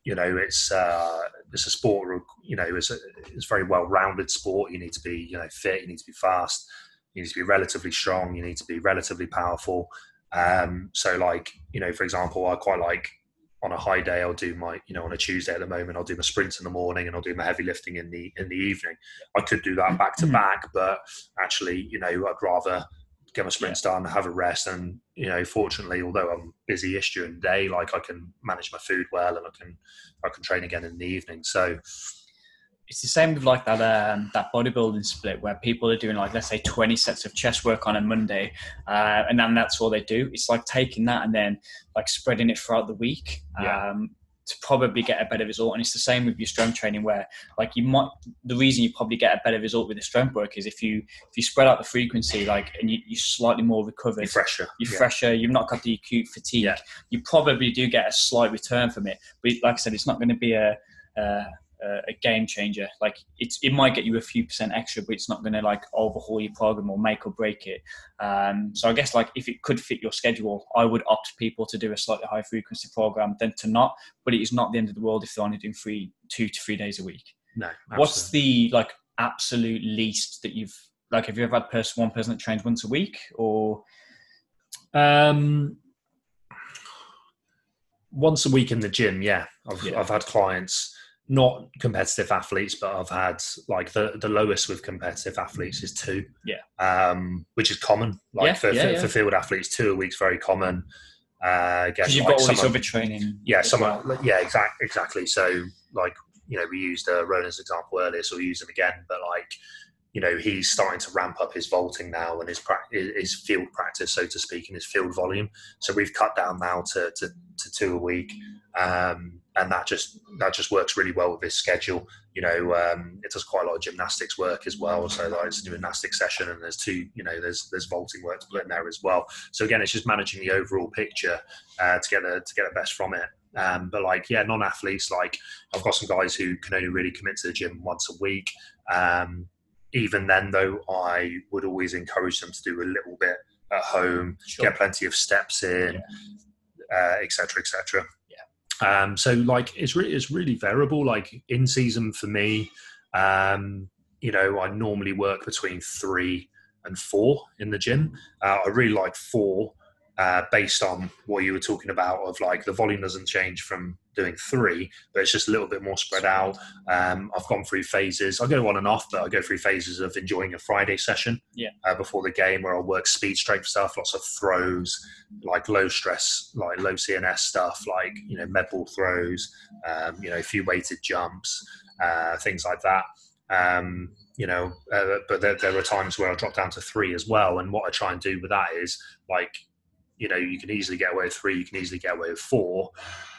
you know, it's, uh, it's a sport, you know, it's a, it's a very well-rounded sport. You need to be, you know, fit, you need to be fast, you need to be relatively strong, you need to be relatively powerful. Um, so like, you know, for example, I quite like on a high day, I'll do my, you know, on a Tuesday at the moment, I'll do my sprints in the morning and I'll do my heavy lifting in the in the evening. I could do that back to mm-hmm. back, but actually, you know, I'd rather get my sprints done, have a rest, and you know, fortunately, although I'm busy-ish during the day, like I can manage my food well, and I can I can train again in the evening. So it's the same with like that um, that bodybuilding split where people are doing like let's say 20 sets of chest work on a monday uh, and then that's all they do it's like taking that and then like spreading it throughout the week yeah. um, to probably get a better result. And it's the same with your strength training where like you might the reason you probably get a better result with the strength work is if you if you spread out the frequency like and you, you're slightly more recovered. You're fresher. You're yeah. fresher. You've not got the acute fatigue. Yeah. you probably do get a slight return from it. But like i said it's not going to be a a game changer. Like it's, it might get you a few percent extra, but it's not going to like overhaul your program or make or break it. Um, so I guess like if it could fit your schedule, I would opt people to do a slightly high frequency program than to not. But it is not the end of the world if they're only doing three, two to three days a week. No. Absolutely. What's the like absolute least that you've like? Have you ever had person one person that trains once a week or? Um, once a week in the gym, yeah. I've, yeah. I've had clients not competitive athletes, but I've had like the, the lowest with competitive athletes is two. Yeah. Um, which is common. Like yeah, for, yeah, for, yeah. for, field athletes, two a week's very common. Uh, because you've like got all this other training. Yeah, someone. Well. Yeah, exactly. Exactly. So, like, you know, we used uh, Ronan's example earlier, so we use him again. But like, you know, he's starting to ramp up his vaulting now and his pra- his field practice, so to speak, and his field volume. So we've cut down now to to, to two a week. Um, and that just that just works really well with his schedule. You know, um, it does quite a lot of gymnastics work as well. So like it's a gymnastics session, and there's two, you know, there's there's vaulting work to put in there as well. So again, it's just managing the overall picture uh, to get the to get the best from it. Um, but like, yeah, non-athletes, like I've got some guys who can only really commit to the gym once a week. Um, even then, though, I would always encourage them to do a little bit at home, sure. get plenty of steps in, etc., yeah. etc. Et um, so like it's really it's really variable. Like in season for me, um, you know, I normally work between three and four in the gym. Uh, I really like four uh, based on what you were talking about of like the volume doesn't change from doing three, but it's just a little bit more spread out. Um, I've gone through phases. I go on and off, but I go through phases of enjoying a Friday session yeah. uh, before the game where I'll work speed strength stuff, lots of throws, like low stress, like low CNS stuff, like, you know, med ball throws, um, you know, a few weighted jumps, uh, things like that. Um, you know, uh, but there, there are times where I'll drop down to three as well. And what I try and do with that is like you know you can easily get away with three you can easily get away with four.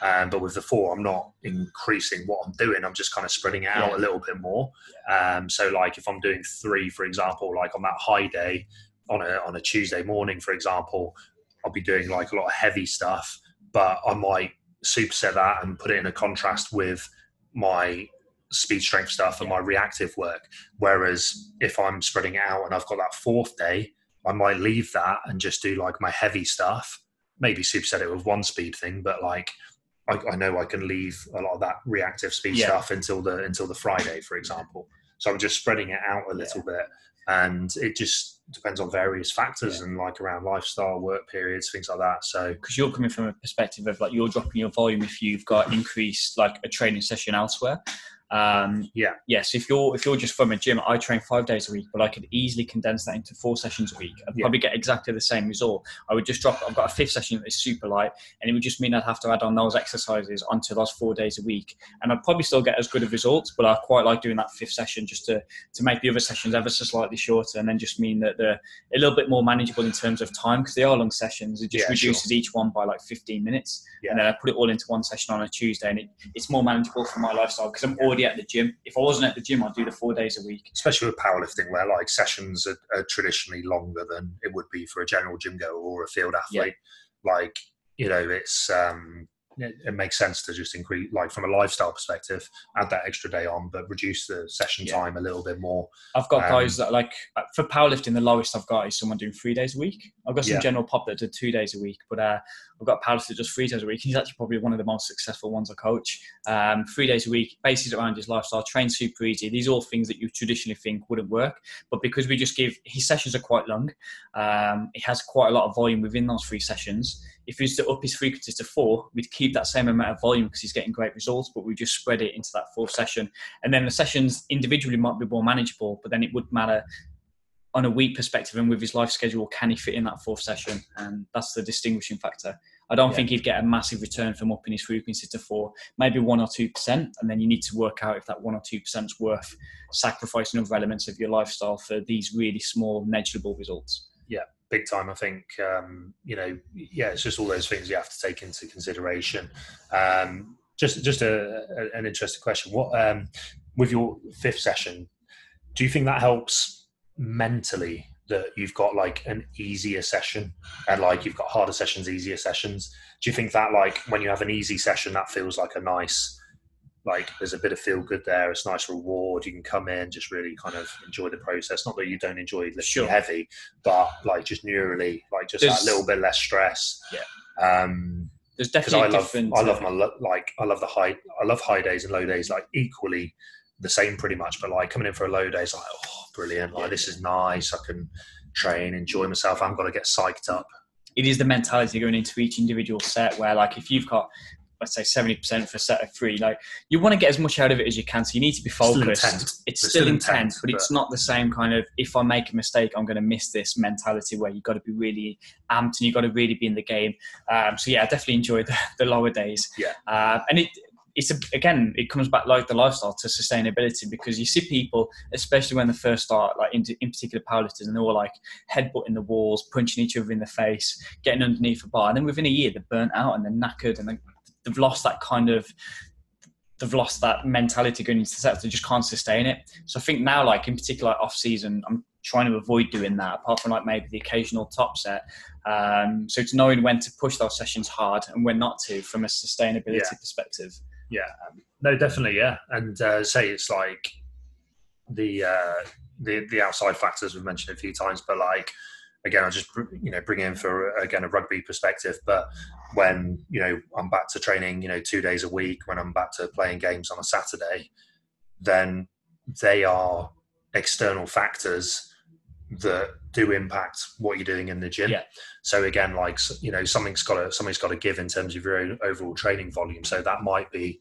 Um, but with the four i'm not increasing what i'm doing. I'm just kind of spreading it out yeah. a little bit more. Um, so like if i'm doing three for example like on that high day on a, on a tuesday morning for example i'll be doing like a lot of heavy stuff but i might superset that and put it in a contrast with my speed strength stuff and my reactive work. Whereas if i'm spreading it out and i've got that fourth day I might leave that and just do like my heavy stuff, maybe superset it with one speed thing, but like I, I know I can leave a lot of that reactive speed yeah. stuff until the until the Friday, for example. So I'm just spreading it out a little yeah. bit, and it just depends on various factors yeah. and like around lifestyle, work periods, things like that. So because you're coming from a perspective of like you're dropping your volume if you've got increased like a training session elsewhere. Um, yeah. Yes. If you're if you're just from a gym, I train five days a week, but I could easily condense that into four sessions a week. I'd yeah. probably get exactly the same result. I would just drop. I've got a fifth session that is super light, and it would just mean I'd have to add on those exercises onto those four days a week, and I'd probably still get as good of results. But I quite like doing that fifth session just to to make the other sessions ever so slightly shorter, and then just mean that they're a little bit more manageable in terms of time because they are long sessions. It just yeah, reduces sure. each one by like 15 minutes, yeah. and then I put it all into one session on a Tuesday, and it, it's more manageable for my lifestyle because I'm already at the gym. If I wasn't at the gym, I'd do the four days a week. Especially with powerlifting, where like sessions are, are traditionally longer than it would be for a general gym goer or a field athlete. Yeah. Like you know, it's um, it, it, makes sense to just increase, like from a lifestyle perspective, add that extra day on, but reduce the session yeah. time a little bit more. I've got um, guys that like uh, for powerlifting, the lowest I've got is someone doing three days a week. I've got some yeah. general pop that do two days a week, but uh, I've got a powerlifter just three days a week. He's actually probably one of the most successful ones I coach. Um, three days a week, bases around his lifestyle, train super easy. These are all things that you traditionally think wouldn't work, but because we just give his sessions are quite long, um, he has quite a lot of volume within those three sessions if he was to up his frequencies to four, we'd keep that same amount of volume because he's getting great results, but we just spread it into that fourth session. And then the sessions individually might be more manageable, but then it would matter on a week perspective and with his life schedule, can he fit in that fourth session? And that's the distinguishing factor. I don't yeah. think he'd get a massive return from upping his frequency to four, maybe one or two percent, and then you need to work out if that one or two percent is worth sacrificing other elements of your lifestyle for these really small, negligible results. Yeah, big time. I think um, you know, yeah, it's just all those things you have to take into consideration. Um, just, just a, a, an interesting question. What um, with your fifth session? Do you think that helps mentally that you've got like an easier session and like you've got harder sessions, easier sessions? Do you think that like when you have an easy session, that feels like a nice, like there's a bit of feel good there. It's a nice reward. You can come in, just really kind of enjoy the process. Not that you don't enjoy lifting sure. heavy, but like just neurally, like just there's, that little bit less stress. Yeah. Um, there's definitely I love. I love my like I love the high. I love high days and low days like equally the same pretty much. But like coming in for a low day, it's like oh brilliant. Like this is nice. I can train, enjoy myself. I'm gonna get psyched up. It is the mentality going into each individual set where, like, if you've got let's say 70% for a set of three. Like you want to get as much out of it as you can so you need to be focused. still it's, it's still, still intense, intense but, but, it's not the same kind of if i make a mistake i'm going to miss this mentality where you've got to be really amped and you've got to really be in the game. Um, so yeah i definitely enjoyed the, the lower days. Yeah. Uh, and it it's a, again, it comes back like the lifestyle to sustainability because you see people, especially when they first start, like in, in particular powerlifters, and they're all like headbutting the walls, punching each other in the face, getting underneath a bar, and then within a year they're burnt out and they're knackered and they've lost that kind of they've lost that mentality going into the sets. They just can't sustain it. So I think now, like in particular, like off season, I'm trying to avoid doing that. Apart from like maybe the occasional top set. Um, so it's knowing when to push those sessions hard and when not to, from a sustainability yeah. perspective. Yeah, no, definitely, yeah. And uh, say it's like the uh, the the outside factors we've mentioned a few times, but like again, I just you know bring in for again a rugby perspective. But when you know I'm back to training, you know, two days a week, when I'm back to playing games on a Saturday, then they are external factors that do impact what you're doing in the gym. Yeah. So again, like you know, something's got to something's got to give in terms of your overall training volume. So that might be,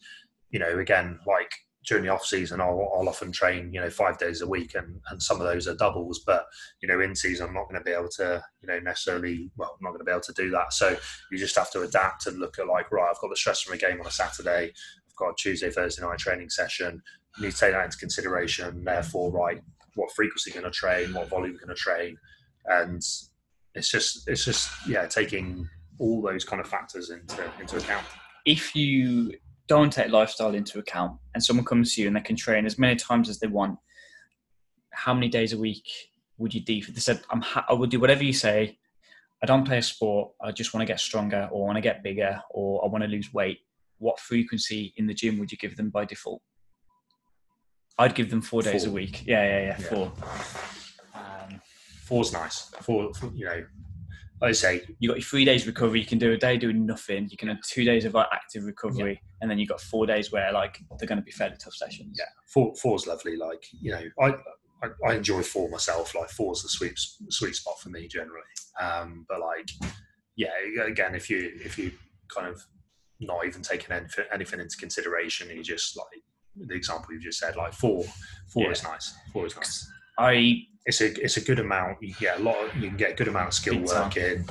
you know, again, like during the off season, I'll, I'll often train, you know, five days a week, and and some of those are doubles. But you know, in season, I'm not going to be able to, you know, necessarily. Well, I'm not going to be able to do that. So you just have to adapt and look at like, right, I've got the stress from a game on a Saturday. I've got a Tuesday, Thursday night training session. You need to take that into consideration. Therefore, right, what frequency going to train, what volume going to train, and it's just it's just yeah taking all those kind of factors into into account. If you don't take lifestyle into account, and someone comes to you and they can train as many times as they want, how many days a week would you do? They said, "I'm ha- I will do whatever you say. I don't play a sport. I just want to get stronger, or want to get bigger, or I want to lose weight." What frequency in the gym would you give them by default? I'd give them four days four. a week. Yeah, yeah, yeah, yeah. four. Um, Four's nice. Four, four, you know, like I say, you got your three days recovery. You can do a day doing nothing. You can have two days of like active recovery, yeah. and then you got four days where like they're going to be fairly tough sessions. Yeah, four four's lovely. Like you know, I, I, I enjoy four myself. Like four's the sweet sweet spot for me generally. Um, but like, yeah, again, if you if you kind of not even taking anything, anything into consideration, you just like the example you just said, like four, four yeah. is nice. Four is nice. I it's a it's a good amount. You get a lot. Of, you can get a good amount of skill work in.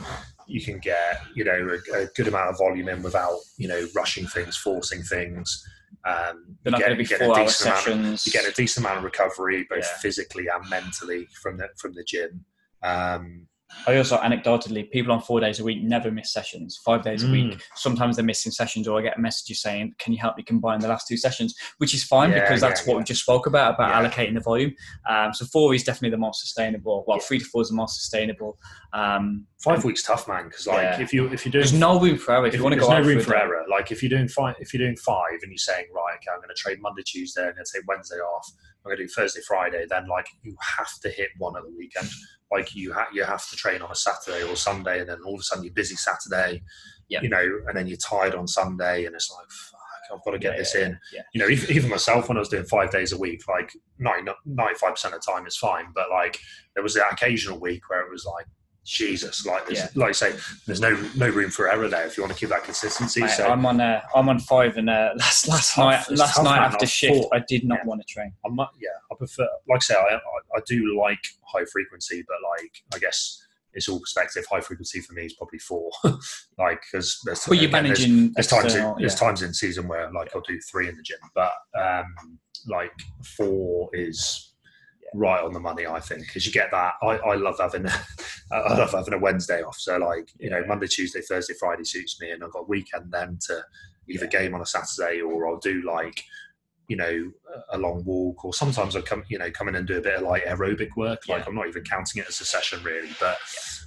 You can get you know a, a, good amount of volume in without you know rushing things, forcing things. Um, They're not going to be four hour sessions. Of, you get a decent amount of recovery, both yeah. physically and mentally, from the from the gym. Um, I also anecdotally, people on four days a week never miss sessions. Five days a week, mm. sometimes they're missing sessions, or I get a message saying, "Can you help me combine the last two sessions?" Which is fine yeah, because that's yeah, what yeah. we just spoke about about allocating the volume. Um, so four is definitely the most sustainable. Well, three to four is the most sustainable. Um, five weeks tough, man. Because like if you if you're doing, there's no room for error. If, if you want to go, there's no room for error. Like if you're doing five, if you're doing five, and you're saying, right, okay, I'm going to trade Monday, Tuesday, and I'm going to take Wednesday off. I'm going to do Thursday, Friday. Then like you have to hit one at the weekend like you ha- you have to train on a Saturday or Sunday, and then all of a sudden you're busy Saturday, yep. you know, and then you're tired on Sunday, and it's like, fuck, I've got to get yeah, this yeah, in. Yeah. You know, even myself when I was doing five days a week, like 95 percent of the time is fine, but like there was that occasional week where it was like, Jesus, like yeah. like I say, there's no no room for error there if you want to keep that consistency. Mate, so I'm on uh, I'm on five, and uh, last last tough, night last night after shift, I did not yeah. want to train. I'm not, yeah, I prefer, like I say, I, I do like high frequency, but like I guess it's all perspective. High frequency for me is probably four. like because there's, well, you're again, managing. There's, there's times in, there's times in season where like I'll do three in the gym, but um, like four is right on the money, I think, because you get that. I, I love having, I love having a Wednesday off. So like, you know, Monday, Tuesday, Thursday, Friday suits me, and I've got weekend then to either game on a Saturday or I'll do like, you know, a long walk, or sometimes I come, you know, come in and do a bit of like aerobic work. Like I'm not even counting it as a session really, but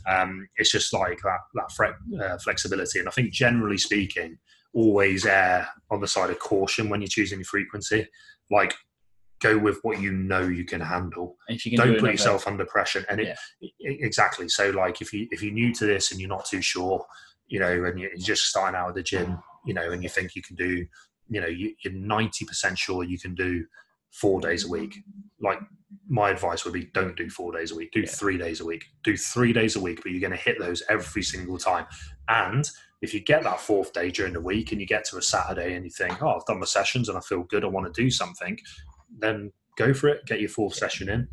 um, it's just like that that fre- uh, flexibility. And I think generally speaking, always err on the side of caution when you're choosing your frequency. Like go with what you know you can handle. You can Don't do put yourself under pressure. And it, yeah. exactly. So like if you if you're new to this and you're not too sure, you know, and you're just starting out at the gym, you know, and you think you can do, you know, you, you're ninety percent sure you can do four days a week. Like my advice would be don't do four days a week, do yeah. three days a week. Do three days a week, but you're going to hit those every single time. And if you get that fourth day during the week and you get to a Saturday and you think, oh, I've done my sessions and I feel good, I want to do something, then go for it. Get your fourth session in.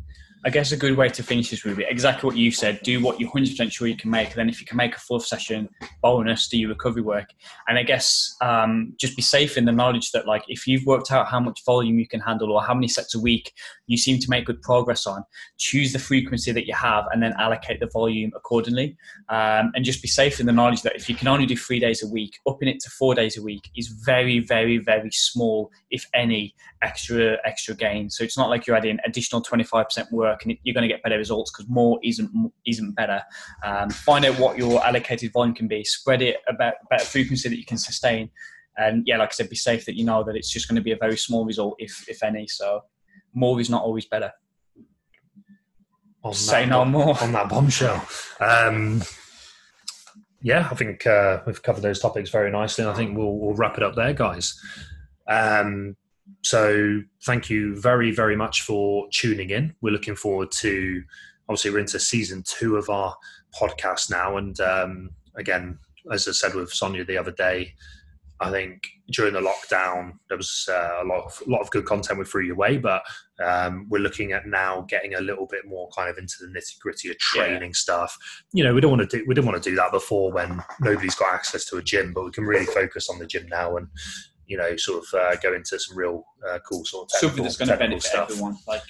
I guess a good way to finish this would be exactly what you said. Do what you're 100% sure you can make. Then if you can make a fourth session, bonus, do your recovery work. And I guess um, just be safe in the knowledge that, like, if you've worked out how much volume you can handle or how many sets a week you seem to make good progress on, choose the frequency that you have and then allocate the volume accordingly. Um, and just be safe in the knowledge that if you can only do three days a week, upping it to four days a week is very, very, very small, if any, extra extra gain. So it's not like you're adding additional 25% work work and you're going to get better results because more isn't isn't better. Um, find out what your allocated volume can be, spread it about better frequency that you can sustain, and yeah, like I said, be safe that you know that it's just going to be a very small result if if any. So more is not always better. On Say no bomb, more on that bombshell. Um, yeah, I think uh, we've covered those topics very nicely, and I think we'll, we'll wrap it up there, guys. Um, so thank you very, very much for tuning in. We're looking forward to, obviously, we're into season two of our podcast now. And um, again, as I said with Sonia the other day, I think during the lockdown there was uh, a lot of a lot of good content with Through Your Way, but um, we're looking at now getting a little bit more kind of into the nitty gritty of training yeah. stuff. You know, we don't want to do we didn't want to do that before when nobody's got access to a gym, but we can really focus on the gym now and you know, sort of uh, go into some real uh, cool sort of something that's going to benefit stuff. everyone. Like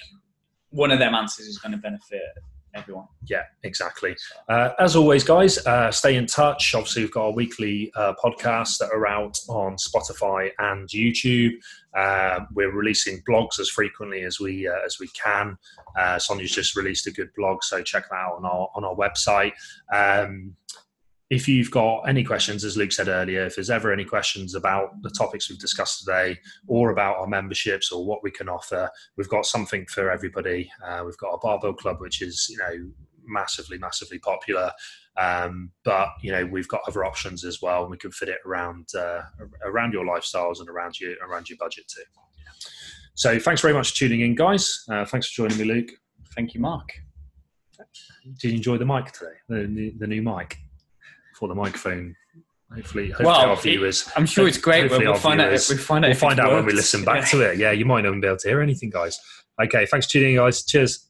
one of them answers is going to benefit everyone. Yeah, exactly. Uh, as always, guys, uh, stay in touch. Obviously, we've got our weekly uh, podcasts that are out on Spotify and YouTube. Uh, we're releasing blogs as frequently as we uh, as we can. Uh, Sonia's just released a good blog, so check that out on our on our website. Um, if you've got any questions, as Luke said earlier, if there's ever any questions about the topics we've discussed today or about our memberships or what we can offer, we've got something for everybody. Uh, we've got a barbell club, which is, you know, massively, massively popular. Um, but, you know, we've got other options as well. And we can fit it around, uh, around your lifestyles and around your, around your budget too. So thanks very much for tuning in, guys. Uh, thanks for joining me, Luke. Thank you, Mark. Did you enjoy the mic today? The, the new mic? For the microphone. Hopefully, hopefully well, our viewers. It, I'm sure it's great. We'll, find viewers, out. We find out. We'll find out when we listen back to it. Yeah, you might not be able to hear anything, guys. Okay, thanks for tuning in, guys. Cheers.